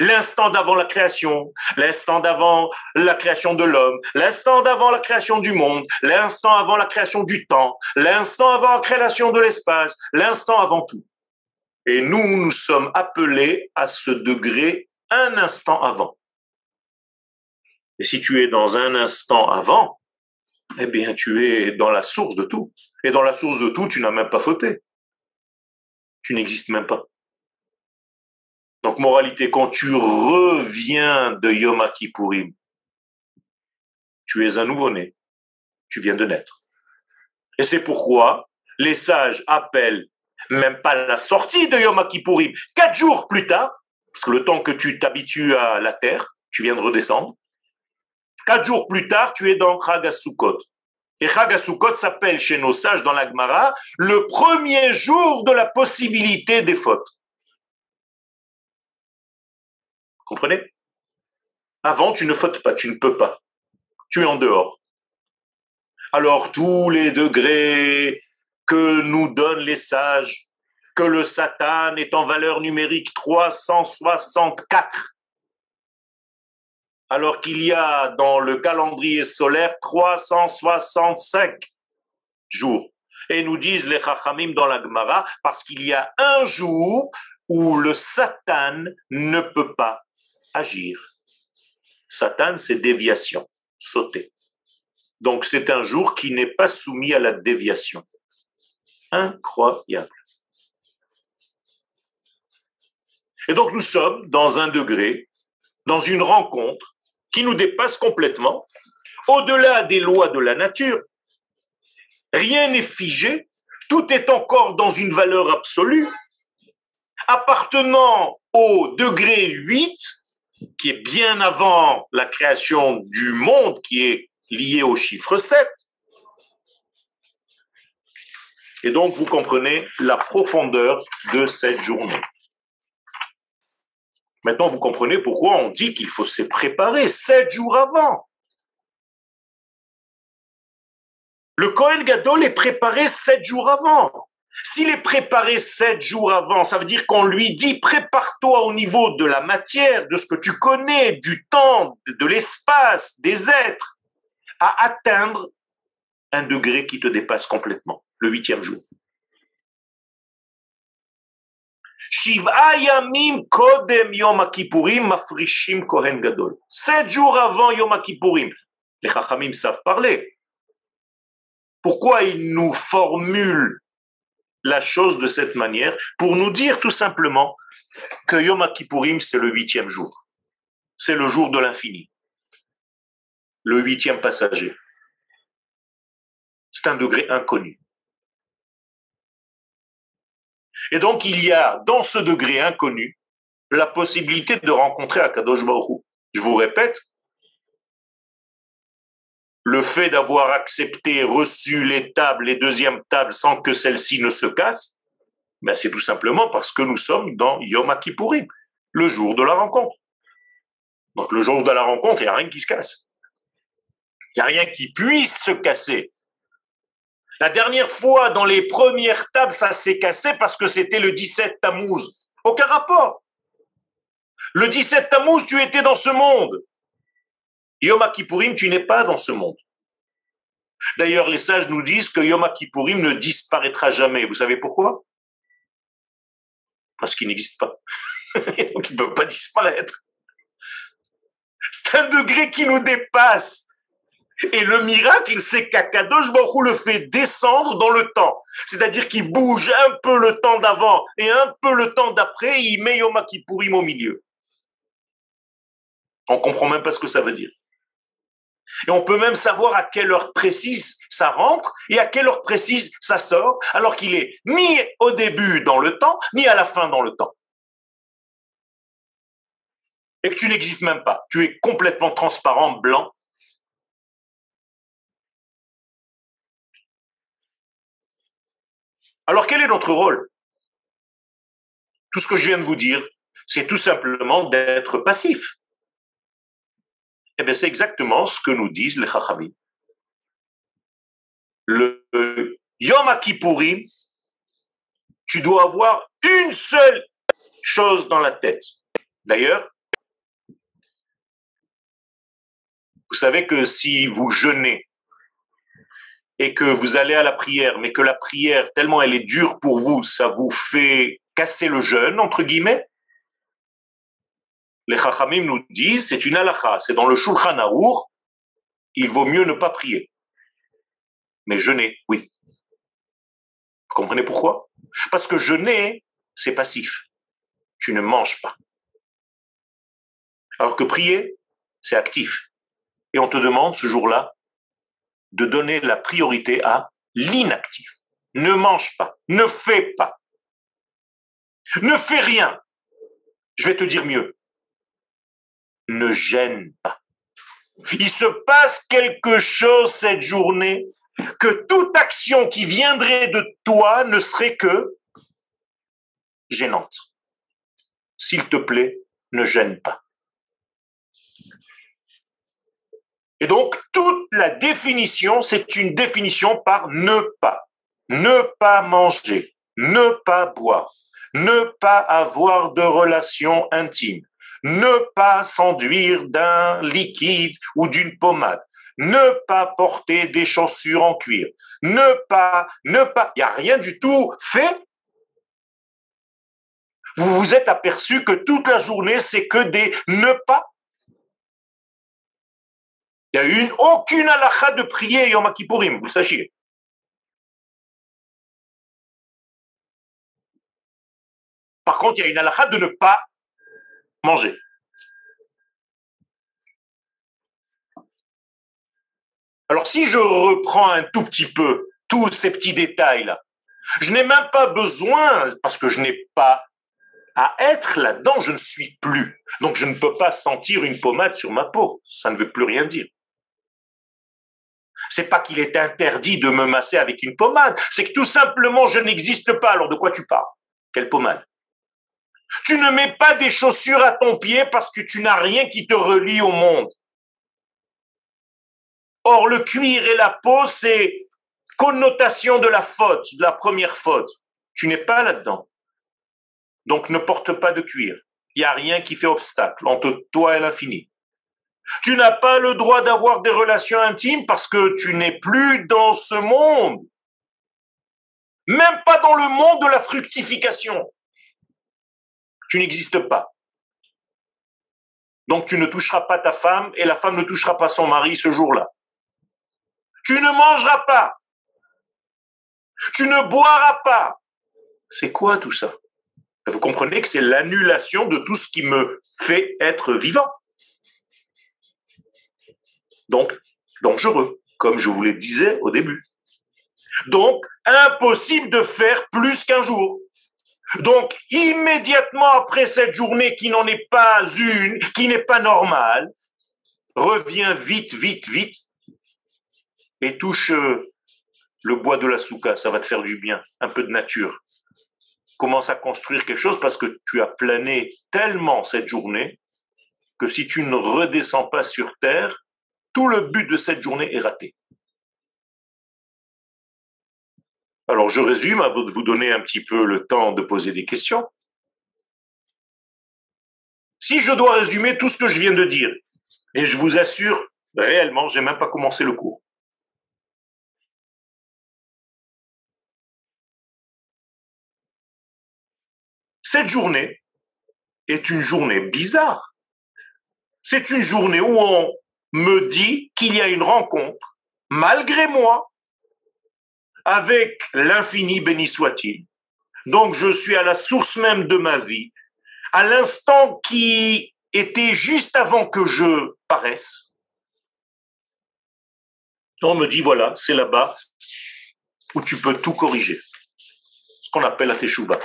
A: l'instant d'avant la création, l'instant d'avant la création de l'homme, l'instant d'avant la création du monde, l'instant avant la création du temps, l'instant avant la création de l'espace, l'instant avant tout. Et nous, nous sommes appelés à ce degré un instant avant. Et si tu es dans un instant avant, eh bien, tu es dans la source de tout. Et dans la source de tout, tu n'as même pas fauté. Tu n'existes même pas. Donc, moralité, quand tu reviens de Yom Kippourim, tu es un nouveau-né. Tu viens de naître. Et c'est pourquoi les sages appellent même pas la sortie de Yom Kippourim, quatre jours plus tard, parce que le temps que tu t'habitues à la terre, tu viens de redescendre. Quatre jours plus tard, tu es dans Chagasukot. Et Chagasukot s'appelle chez nos sages dans l'Agmara le premier jour de la possibilité des fautes. Comprenez? Avant, tu ne fautes pas, tu ne peux pas. Tu es en dehors. Alors tous les degrés que nous donnent les sages, que le Satan est en valeur numérique 364, alors qu'il y a dans le calendrier solaire 365 jours. Et nous disent les Chachamim dans la Gemara, parce qu'il y a un jour où le Satan ne peut pas agir. Satan, c'est déviation, sauter. Donc c'est un jour qui n'est pas soumis à la déviation. Incroyable. Et donc nous sommes dans un degré, dans une rencontre qui nous dépasse complètement, au-delà des lois de la nature. Rien n'est figé, tout est encore dans une valeur absolue, appartenant au degré 8, qui est bien avant la création du monde, qui est lié au chiffre 7. Et donc, vous comprenez la profondeur de cette journée. Maintenant, vous comprenez pourquoi on dit qu'il faut se préparer sept jours avant. Le Kohen Gadol est préparé sept jours avant. S'il est préparé sept jours avant, ça veut dire qu'on lui dit prépare-toi au niveau de la matière, de ce que tu connais, du temps, de l'espace, des êtres, à atteindre un degré qui te dépasse complètement, le huitième jour. Sept jours avant Yom. Les chachamim savent parler. Pourquoi ils nous formulent la chose de cette manière Pour nous dire tout simplement que Yom Kippourim, c'est le huitième jour. C'est le jour de l'infini. Le huitième passager. C'est un degré inconnu. Et donc, il y a dans ce degré inconnu la possibilité de rencontrer Akadosh Baruch Je vous répète, le fait d'avoir accepté, reçu les tables, les deuxièmes tables sans que celles-ci ne se cassent, ben c'est tout simplement parce que nous sommes dans Yom Kippourim, le jour de la rencontre. Donc le jour de la rencontre, il n'y a rien qui se casse. Il n'y a rien qui puisse se casser. La dernière fois, dans les premières tables, ça s'est cassé parce que c'était le 17 Tammuz. Aucun rapport. Le 17 Tammuz, tu étais dans ce monde. Yom Kippourim, tu n'es pas dans ce monde. D'ailleurs, les sages nous disent que Yom Kippourim ne disparaîtra jamais. Vous savez pourquoi? Parce qu'il n'existe pas. Donc, il ne peut pas disparaître. C'est un degré qui nous dépasse. Et le miracle, c'est qu'Akadosh Baruch le fait descendre dans le temps. C'est-à-dire qu'il bouge un peu le temps d'avant et un peu le temps d'après, il met Yom Kippourim au milieu. On comprend même pas ce que ça veut dire. Et on peut même savoir à quelle heure précise ça rentre et à quelle heure précise ça sort, alors qu'il est ni au début dans le temps, ni à la fin dans le temps. Et que tu n'existes même pas. Tu es complètement transparent, blanc, Alors quel est notre rôle? Tout ce que je viens de vous dire, c'est tout simplement d'être passif. Eh bien, c'est exactement ce que nous disent les Chachamim. Le Yom Kippourim, tu dois avoir une seule chose dans la tête. D'ailleurs, vous savez que si vous jeûnez et que vous allez à la prière, mais que la prière, tellement elle est dure pour vous, ça vous fait casser le jeûne, entre guillemets, les Chachamim nous disent, c'est une halakha, c'est dans le Shulchan il vaut mieux ne pas prier. Mais jeûner, oui. Vous comprenez pourquoi? Parce que jeûner, c'est passif. Tu ne manges pas. Alors que prier, c'est actif. Et on te demande ce jour-là de donner la priorité à l'inactif. Ne mange pas, ne fais pas, ne fais rien. Je vais te dire mieux. Ne gêne pas. Il se passe quelque chose cette journée que toute action qui viendrait de toi ne serait que gênante. S'il te plaît, ne gêne pas. Et donc, toute la définition, c'est une définition par ne pas. Ne pas manger, ne pas boire, ne pas avoir de relations intimes, ne pas s'enduire d'un liquide ou d'une pommade, ne pas porter des chaussures en cuir, ne pas, ne pas, il n'y a rien du tout fait. Vous vous êtes aperçu que toute la journée, c'est que des ne pas. Il n'y a une, aucune halakha de prier Yom Kippourim, vous le sachiez. Par contre, il y a une halakha de ne pas manger. Alors si je reprends un tout petit peu tous ces petits détails-là, je n'ai même pas besoin, parce que je n'ai pas à être là-dedans, je ne suis plus. Donc je ne peux pas sentir une pommade sur ma peau. Ça ne veut plus rien dire. C'est pas qu'il est interdit de me masser avec une pommade, c'est que tout simplement je n'existe pas. Alors de quoi tu parles? Quelle pommade? Tu ne mets pas des chaussures à ton pied parce que tu n'as rien qui te relie au monde. Or le cuir et la peau, c'est connotation de la faute, de la première faute. Tu n'es pas là-dedans. Donc ne porte pas de cuir. Il n'y a rien qui fait obstacle entre toi et l'infini. Tu n'as pas le droit d'avoir des relations intimes parce que tu n'es plus dans ce monde. Même pas dans le monde de la fructification. Tu n'existes pas. Donc tu ne toucheras pas ta femme et la femme ne touchera pas son mari ce jour-là. Tu ne mangeras pas. Tu ne boiras pas. C'est quoi tout ça? Vous comprenez que c'est l'annulation de tout ce qui me fait être vivant. Donc, dangereux, comme je vous le disais au début. Donc, impossible de faire plus qu'un jour. Donc, immédiatement après cette journée qui n'en est pas une, qui n'est pas normale, reviens vite, vite, vite et touche euh, le bois de la souka, ça va te faire du bien, un peu de nature. Commence à construire quelque chose parce que tu as plané tellement cette journée que si tu ne redescends pas sur terre, tout le but de cette journée est raté. Alors je résume avant de vous donner un petit peu le temps de poser des questions. Si je dois résumer tout ce que je viens de dire, et je vous assure, réellement, j'ai même pas commencé le cours. Cette journée est une journée bizarre. C'est une journée où on me dit qu'il y a une rencontre, malgré moi, avec l'infini béni soit-il. Donc je suis à la source même de ma vie, à l'instant qui était juste avant que je paraisse. On me dit, voilà, c'est là-bas où tu peux tout corriger. Ce qu'on appelle la teshuva.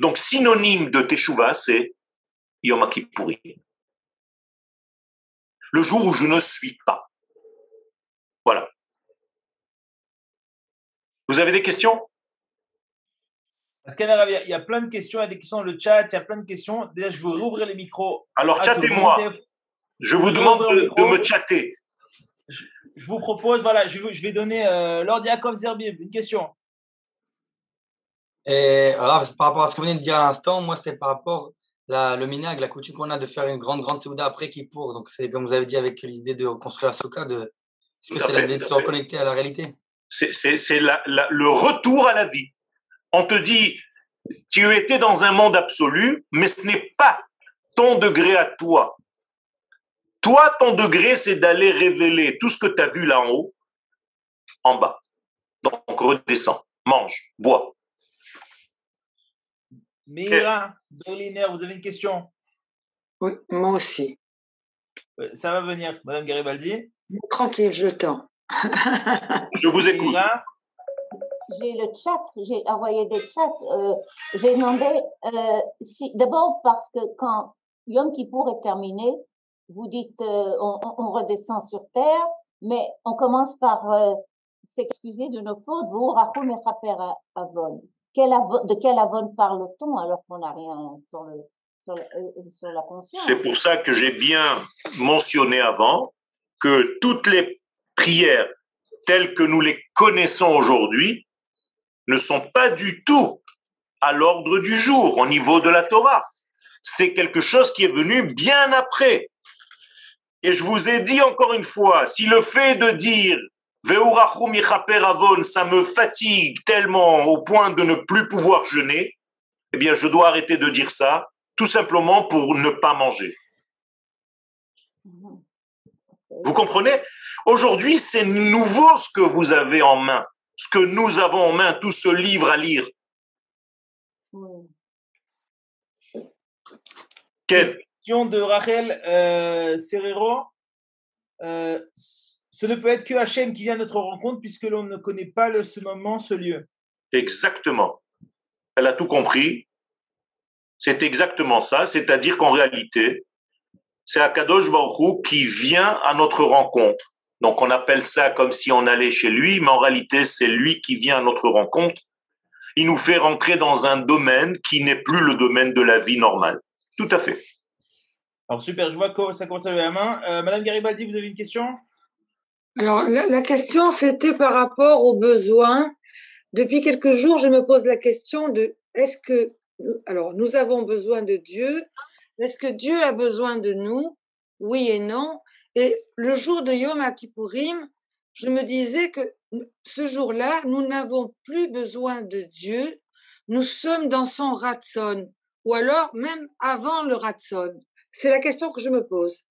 A: Donc synonyme de teshuva, c'est Yom Kippourim le jour où je ne suis pas. Voilà. Vous avez des questions?
B: Parce qu'il y a plein de questions, il y a des questions dans le chat, il y a plein de questions. Déjà, je vais rouvrir les micros.
A: Alors, ah, chattez-moi. Je vous demande de, me chatter.
B: Je, vous propose, voilà, je, vais donner euh, Lord Yakov Zerbib une question.
C: Et alors, par rapport à ce que vous venez de dire à l'instant, moi, c'était par rapport la, le minag, la coutume qu'on a de faire une grande, grande Souda après qui pour. Donc, c'est comme vous avez dit avec l'idée de construire la Soka, de, est-ce que c'est l'idée de se reconnecter à la réalité?
A: C'est le retour à la vie. On te dit, tu étais dans un monde absolu, mais ce n'est pas ton degré à toi. Toi, ton degré, c'est d'aller révéler tout ce que tu as vu là en haut, en bas. Donc, redescends, mange, bois.
B: Mira Berliner, vous avez une question?
D: Oui, moi aussi.
B: Euh, ça va venir, Madame Garibaldi?
D: Tranquille, je tends.
A: Je vous écoute.
E: J'ai le chat, j'ai envoyé des chats. Euh, j'ai demandé euh, si, d'abord parce que quand Yom Kippour est terminé, vous dites on, on, redescend sur terre, mais on commence par s'excuser de nos fautes. Vous, Avon de quel avon parle-t-on alors qu'on n'a rien sur, le, sur, euh, sur la conscience?
A: C'est pour ça que j'ai bien mentionné avant que toutes les prières telles que nous les connaissons aujourd'hui ne sont pas du tout à l'ordre du jour au niveau de la Torah. C'est quelque chose qui est venu bien après. Et je vous ai dit encore une fois, si le fait de dire ça me fatigue tellement au point de ne plus pouvoir jeûner, eh bien, je dois arrêter de dire ça, tout simplement pour ne pas manger. Vous comprenez? Aujourd'hui, c'est nouveau ce que vous avez en main, ce que nous avons en main, tout ce livre à lire.
B: Question de Rachel euh, Serrero. Euh, ce ne peut être que Hachem qui vient à notre rencontre puisque l'on ne connaît pas le, ce moment, ce lieu.
A: Exactement. Elle a tout compris. C'est exactement ça. C'est-à-dire qu'en réalité, c'est Akadosh Baruch qui vient à notre rencontre. Donc on appelle ça comme si on allait chez lui, mais en réalité c'est lui qui vient à notre rencontre. Il nous fait rentrer dans un domaine qui n'est plus le domaine de la vie normale. Tout à fait.
B: Alors super, je vois que ça commence à lever la main. Euh, Madame Garibaldi, vous avez une question?
D: Alors la, la question c'était par rapport aux besoins. Depuis quelques jours, je me pose la question de est-ce que alors nous avons besoin de Dieu Est-ce que Dieu a besoin de nous? Oui et non. Et le jour de Yom Kippourim, je me disais que ce jour-là, nous n'avons plus besoin de Dieu, nous sommes dans son ratson, ou alors même avant le ratson. C'est la question que je me pose.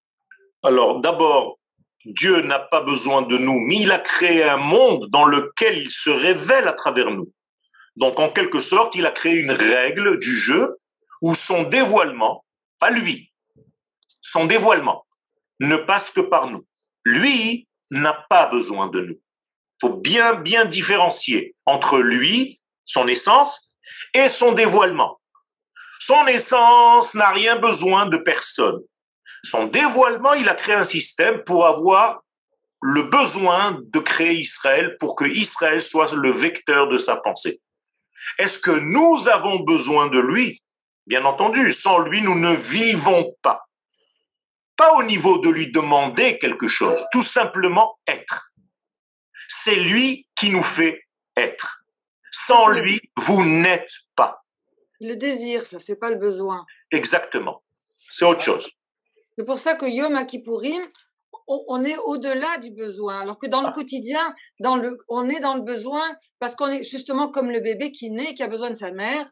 A: Alors d'abord, Dieu n'a pas besoin de nous, mais il a créé un monde dans lequel il se révèle à travers nous. Donc en quelque sorte, il a créé une règle du jeu où son dévoilement, pas lui, son dévoilement ne passe que par nous. Lui n'a pas besoin de nous. Faut bien, bien différencier entre lui, son essence, et son dévoilement. Son essence n'a rien besoin de personne. Son dévoilement, il a créé un système pour avoir le besoin de créer Israël pour que Israël soit le vecteur de sa pensée. Est-ce que nous avons besoin de lui? Bien entendu, sans lui, nous ne vivons pas pas au niveau de lui demander quelque chose, tout simplement être. C'est lui qui nous fait être. Sans lui, vous n'êtes pas.
D: Le désir, ça, c'est pas le besoin.
A: Exactement. C'est autre chose.
D: C'est pour ça que Yom Kippourim, on est au-delà du besoin. Alors que dans le ah. quotidien, dans le, on est dans le besoin parce qu'on est justement comme le bébé qui naît, qui a besoin de sa mère.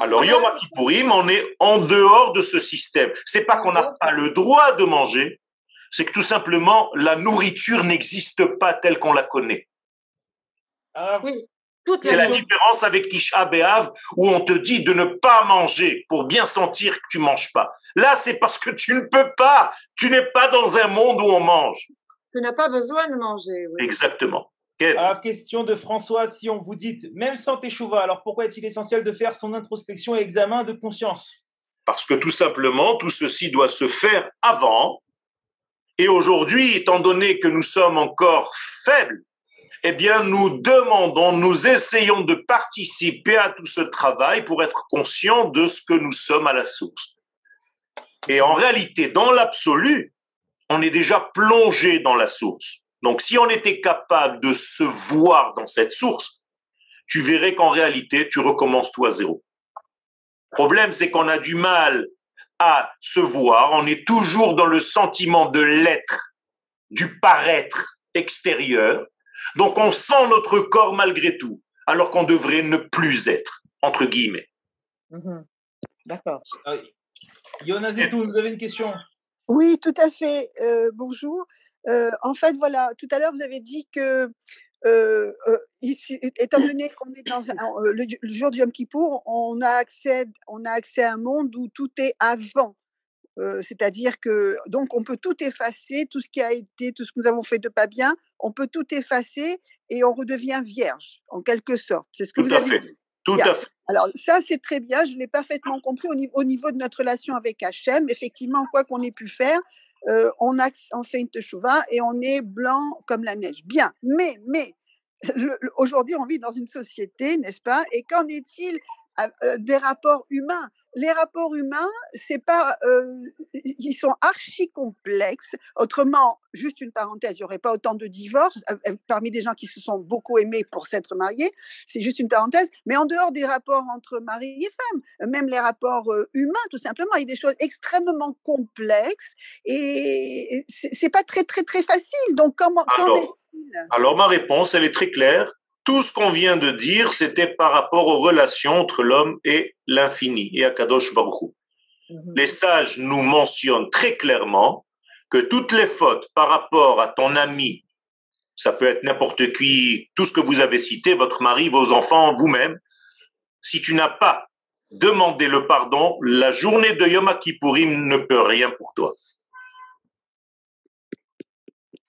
A: Alors, Yom Kippourim, on est en dehors de ce système. C'est pas qu'on n'a pas le droit de manger, c'est que tout simplement, la nourriture n'existe pas telle qu'on la connaît.
D: Ah. Oui.
A: C'est la différence avec Tisha B'Av où on te dit de ne pas manger pour bien sentir que tu manges pas. Là, c'est parce que tu ne peux pas. Tu n'es pas dans un monde où on mange.
D: Tu n'as pas besoin de manger.
A: Exactement.
B: À question de François, si on vous dit, même sans Teshuvah, alors pourquoi est-il essentiel de faire son introspection et examen de conscience?
A: Parce que tout simplement, tout ceci doit se faire avant. Et aujourd'hui, étant donné que nous sommes encore faibles, eh bien, nous demandons, nous essayons de participer à tout ce travail pour être conscients de ce que nous sommes à la source. Et en réalité, dans l'absolu, on est déjà plongé dans la source. Donc, si on était capable de se voir dans cette source, tu verrais qu'en réalité, tu recommences tout à zéro. Le problème, c'est qu'on a du mal à se voir. On est toujours dans le sentiment de l'être, du paraître extérieur. Donc, on sent notre corps malgré tout, alors qu'on devrait ne plus être, entre guillemets.
D: Mhm. D'accord.
B: Euh, Jonas vous avez une question?
F: Oui, tout à fait. Euh, bonjour en fait, voilà, tout à l'heure, vous avez dit que, étant donné qu'on est dans le, jour du Yom Kippour, on a, accès, on a accès à un monde où tout est avant. C'est-à-dire que, donc, on peut tout effacer, tout ce qui a été, tout ce que nous avons fait de pas bien, on peut tout effacer et on redevient vierge, en quelque sorte. C'est ce que vous avez dit.
A: Tout à fait.
F: Alors ça, c'est très bien, je l'ai parfaitement compris au niveau, au niveau, de notre relation avec Hachem. Effectivement, quoi qu'on ait pu faire, on, on fait une teshuva et on est blanc comme la neige. Bien, mais, mais aujourd'hui, on vit dans une société, n'est-ce pas? Et qu'en est-il des rapports humains? Les rapports humains, c'est pas, euh, ils sont archi complexes. Autrement, juste une parenthèse, il n'y aurait pas autant de divorces euh, parmi des gens qui se sont beaucoup aimés pour s'être mariés. C'est juste une parenthèse. Mais en dehors des rapports entre mari et femme, même les rapports humains, tout simplement, il y a des choses extrêmement complexes et c'est pas très très très facile. Donc comment
A: alors, alors ma réponse, elle est très claire. Tout ce qu'on vient de dire, c'était par rapport aux relations entre l'homme et l'infini, et Akadosh Baruch mhm. Les sages nous mentionnent très clairement que toutes les fautes par rapport à ton ami, ça peut être n'importe qui, tout ce que vous avez cité, votre mari, vos enfants, vous-même, si tu n'as pas demander le pardon, la journée de Yom Kippourim ne peut rien pour toi.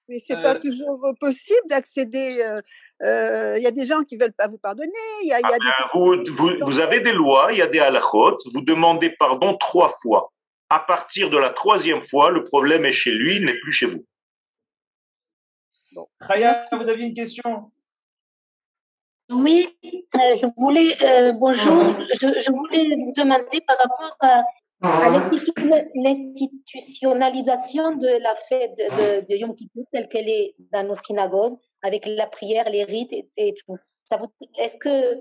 F: Mais c'est pas toujours possible d'accéder. Il y a des gens qui veulent pas vous pardonner. Y y a
A: ah vous, vous, avez des lois, il y a des halachot. Vous demandez pardon trois fois. À partir de la troisième fois, le problème est chez lui, il n'est plus chez vous.
B: Bon. Raya, vous aviez une question?
G: Oui, euh, je voulais, euh, bonjour, je, voulais vous demander par rapport à, l'institutionnalisation de la fête de, Yom Kippur telle qu'elle est dans nos synagogues, avec la prière, les rites et, tout. Est-ce que,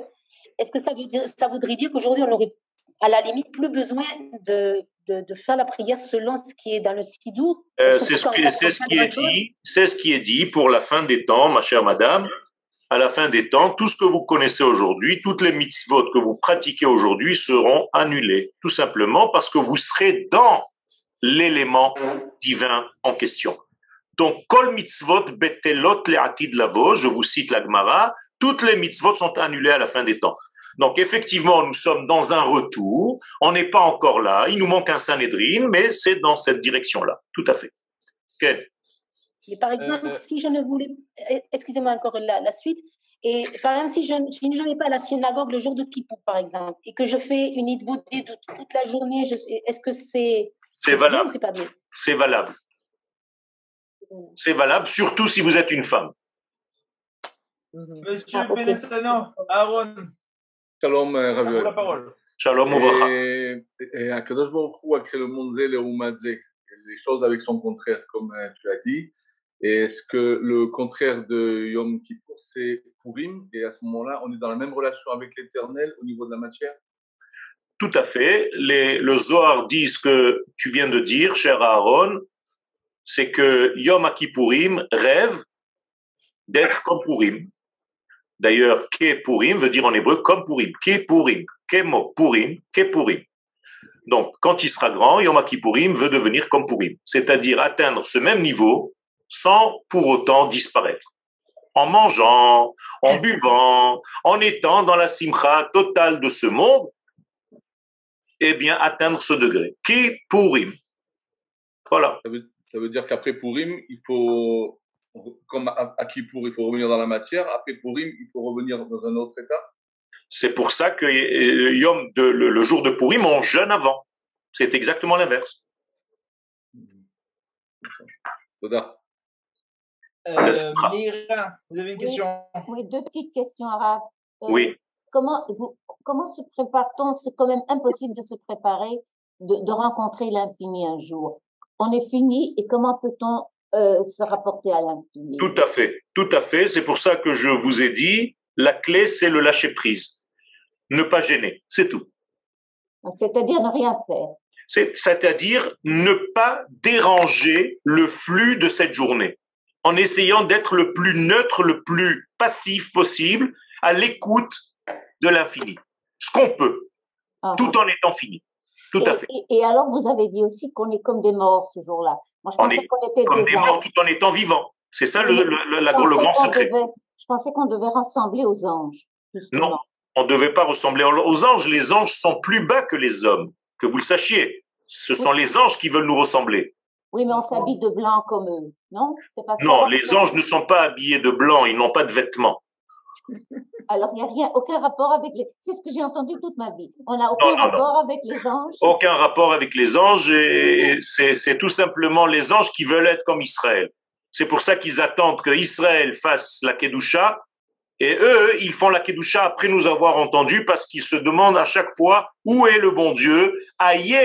G: est que ça, veut dire, ça voudrait dire qu'aujourd'hui, on aurait à la limite plus besoin de, de, faire la prière selon ce qui est dans le Sidour
A: euh, C'est ce, qui est dit, c'est ce qui est dit pour la fin des temps, ma chère madame. À la fin des temps, tout ce que vous connaissez aujourd'hui, toutes les mitzvot que vous pratiquez aujourd'hui seront annulées, tout simplement parce que vous serez dans l'élément divin en question. Donc, kol mitzvot betelot le'atid lavo, je vous cite la Gemara, toutes les mitzvot sont annulées à la fin des temps. Donc effectivement, nous sommes dans un retour. On n'est pas encore là. Il nous manque un Sanhedrin, mais c'est dans cette direction-là. Tout à fait.
G: Quel Mais par exemple, euh, si je ne voulais, eh, excusez-moi encore la, suite. Et par exemple, si je, je ne vais pas à la synagogue le jour de Kippour, par exemple, et que je fais une idbout toute la journée, est-ce que c'est
A: c'est valable C'est valable. C'est valable, surtout si vous êtes une femme.
B: Monsieur ah, Aaron,
H: Shalom,
B: Raviol. la parole.
A: Shalom,
H: Et Akadosh Baruch Hu a créé le monde et les choses avec son contraire, comme tu as dit. Est-ce que le contraire de Yom Kippur, c'est Purim? Et à ce moment-là, on est dans la même relation avec l'éternel au niveau de la matière?
A: Tout à fait. Les, le Zohar dit ce que tu viens de dire, cher Aaron, c'est que Yom Kippourim rêve d'être comme Purim. D'ailleurs, Ke Purim veut dire en hébreu comme Purim. Ke Purim, Kemo Purim, Ke Purim. Donc, quand il sera grand, Yom Kippourim veut devenir comme Purim, c'est-à-dire atteindre ce même niveau sans pour autant disparaître. En mangeant, en buvant, en étant dans la simcha totale de ce monde, eh bien, atteindre ce degré. Ki Purim. Voilà.
H: Ça veut, ça veut dire qu'après Purim, il faut comme à, Kippour, il faut revenir dans la matière. Après Purim, il faut revenir dans un autre état?
A: C'est pour ça que euh, Yom, de, le, jour de Purim, on jeûne avant. C'est exactement l'inverse.
B: Toda. Euh, vous avez une question?
E: oui, deux petites questions arabes.
A: Euh, oui.
E: Comment, comment se prépare-t-on? C'est quand même impossible de se préparer, de, de rencontrer l'infini un jour. On est fini et comment peut-on euh, se rapporter à l'infini?
A: Tout à fait, tout à fait. C'est pour ça que je vous ai dit, la clé, c'est le lâcher prise. Ne pas gêner, c'est tout.
E: C'est-à-dire ne rien faire.
A: C'est-à-dire ne pas déranger le flux de cette journée, en essayant d'être le plus neutre, le plus passif possible, à l'écoute de l'infini. Ce qu'on peut, ah. tout en étant fini. Tout à fait.
E: et alors, vous avez dit aussi qu'on est comme des morts ce jour-là
A: on est comme des morts tout en étant vivants. C'est ça le, le, grand secret.
E: je pensais qu'on devait ressembler aux anges.
A: Non, on ne devait pas ressembler aux anges. Les anges sont plus bas que les hommes, que vous le sachiez. Ce sont les anges qui veulent nous ressembler.
E: Oui, mais on s'habille de blanc comme eux, non
A: Non, les anges ne sont pas habillés de blanc, ils n'ont pas de vêtements.
E: Alors, il n'y a rien, aucun rapport avec les. C'est ce que j'ai entendu toute ma vie. On n'a aucun rapport avec les anges.
A: Aucun rapport avec les anges. Et c'est tout simplement les anges qui veulent être comme Israël. C'est pour ça qu'ils attendent que Israël fasse la Kedusha. Et eux, ils font la Kedusha après nous avoir entendus parce qu'ils se demandent à chaque fois où est le bon Dieu. Aïe,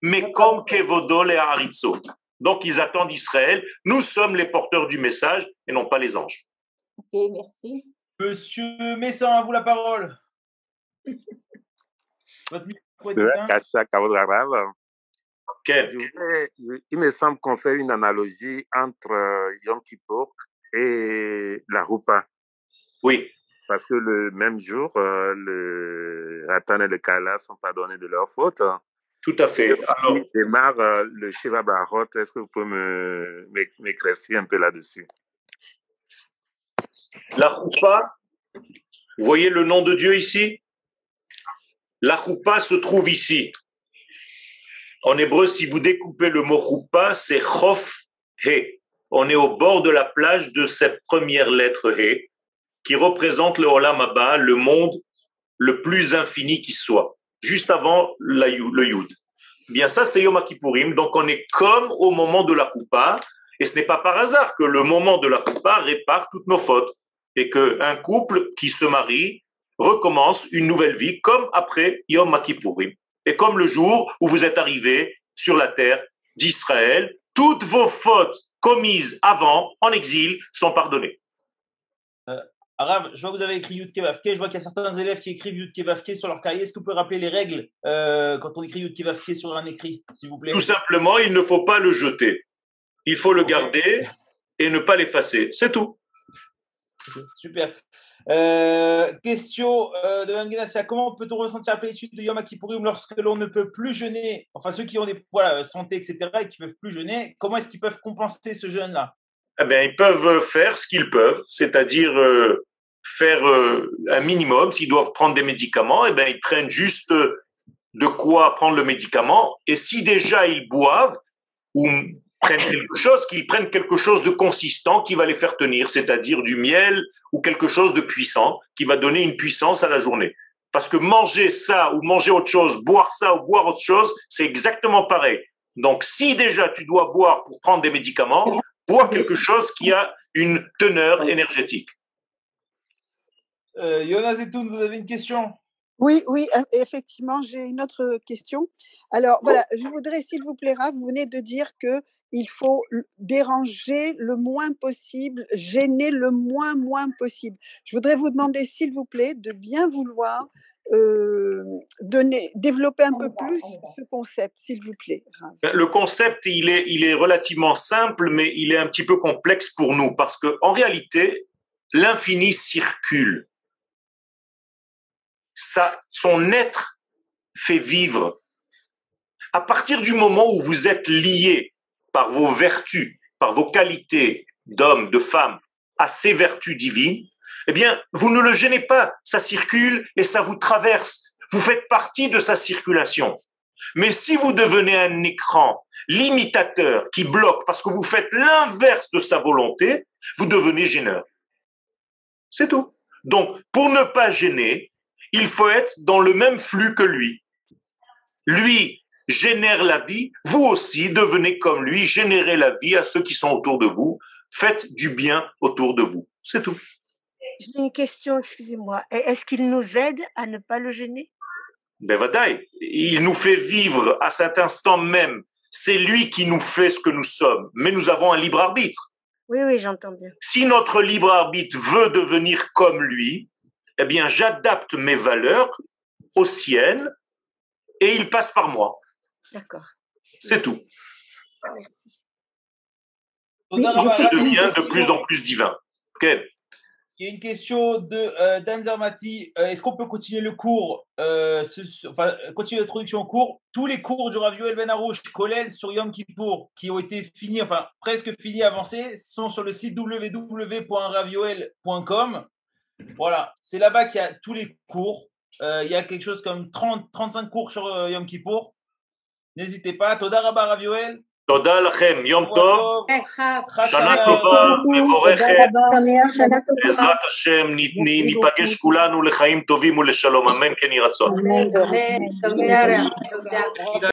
A: mais comme Kevodol et Haritzo. Donc, ils attendent Israël. Nous sommes les porteurs du message et non pas les anges.
E: Ok, merci.
B: Monsieur Messan, à vous la parole.
I: Votre micro est il me semble qu'on fait une analogie entre euh, Yom Kippur et la Rupa.
A: Oui.
I: Parce que le même jour, euh, le Ratan et le Kala sont pardonnés de leurs fautes.
A: Tout à fait.
I: Alors, démarre euh, le Shiva Barot. Est-ce que vous pouvez m'éclaircir un peu là-dessus?
A: La roupa, vous voyez le nom de Dieu ici? La choupa se trouve ici. En hébreu, si vous découpez le mot choupa, c'est chof he. On est au bord de la plage de cette première lettre he, qui représente le olam Abba, le monde le plus infini qui soit, juste avant le yud. Bien ça, c'est Yom Kippourim. Donc on est comme au moment de la choupa, et ce n'est pas par hasard que le moment de la choupa répare toutes nos fautes, et qu'un couple qui se marie recommence une nouvelle vie, comme après Yom Kippourim. Et comme le jour où vous êtes arrivé sur la terre d'Israël, toutes vos fautes commises avant, en exil, sont pardonnées.
B: Arabe, je vois que vous avez écrit Yud Kevavke. Je vois qu'il y a certains élèves qui écrivent Yud Kevavke sur leur cahier. Est-ce que vous pouvez rappeler les règles euh, quand on écrit Yud Kevavke sur un écrit, s'il vous plaît?
A: Tout simplement, il ne faut pas le jeter. Il faut le garder et ne pas l'effacer. C'est tout.
B: Super. Euh, question euh, de Mme comment peut-on ressentir la plénitude de Yom Kippourim lorsque l'on ne peut plus jeûner? Enfin, ceux qui ont des voilà, santé, etc., et qui ne peuvent plus jeûner, comment est-ce qu'ils peuvent compenser ce jeûne-là?
A: Eh bien, Ils peuvent faire ce qu'ils peuvent, c'est-à-dire euh, faire un minimum. S'ils doivent prendre des médicaments, eh bien, ils prennent juste de quoi prendre le médicament. Et si déjà ils boivent ou prennent quelque chose, qu'ils prennent quelque chose de consistant qui va les faire tenir, c'est-à-dire du miel ou quelque chose de puissant qui va donner une puissance à la journée. Parce que manger ça ou manger autre chose, boire ça ou boire autre chose, c'est exactement pareil. Donc si déjà tu dois boire pour prendre des médicaments, bois quelque chose qui a une teneur énergétique.
B: Euh, Etoun, vous avez une question?
F: Oui, oui, effectivement, j'ai une autre question. Alors voilà, je voudrais, s'il vous plaira, vous venez de dire que il faut déranger le moins possible, gêner le moins, moins possible. Je voudrais vous demander, s'il vous plaît, de bien vouloir donner, développer un peu plus ce concept, s'il vous plaît.
A: Ben, le concept, il est, il est relativement simple, mais il est un petit peu complexe pour nous, parce que en réalité, l'infini circule. Ça, son être fait vivre. À partir du moment où vous êtes lié par vos vertus, par vos qualités d'homme, de femme, à ces vertus divines, eh bien, vous ne le gênez pas. Ça circule et ça vous traverse. Vous faites partie de sa circulation. Mais si vous devenez un écran limitateur qui bloque parce que vous faites l'inverse de sa volonté, vous devenez gêneur. C'est tout. Donc, pour ne pas gêner, il faut être dans le même flux que lui. Lui, génère la vie, vous aussi devenez comme lui, générez la vie à ceux qui sont autour de vous, faites du bien autour de vous. C'est tout.
J: J'ai une question, excusez-moi. Est-ce qu'il nous aide à ne pas le gêner?
A: Ben il nous fait vivre à cet instant même. C'est lui qui nous fait ce que nous sommes, mais nous avons un libre arbitre.
J: Oui, oui, j'entends bien.
A: Si notre libre arbitre veut devenir comme lui, eh bien, j'adapte mes valeurs aux siennes et il passe par moi.
J: D'accord.
A: C'est tout.
J: Merci.
A: je devient de plus en plus divin.
B: Il y a une question de euh, Dan Zermati. Euh, est-ce qu'on peut continuer le cours, euh, enfin, continuer l'introduction au cours? Tous les cours du Rav Yoel Ben Arouche, Kolel sur Yom Kippour, qui ont été finis, enfin presque finis, avancés, sont sur le site www.ravioel.com. Voilà, c'est là-bas qu'il y a tous les cours. il y a quelque chose comme 30, 35 cours sur Yom Kippour. n'hésitez pas. תודה רבה רב יואל.
A: תודה לכם, יום טוב, שנה טובה, מבורכת, בעזרת השם ניפגש כולנו לחיים טובים ולשלום, אמן כן יהי רצון.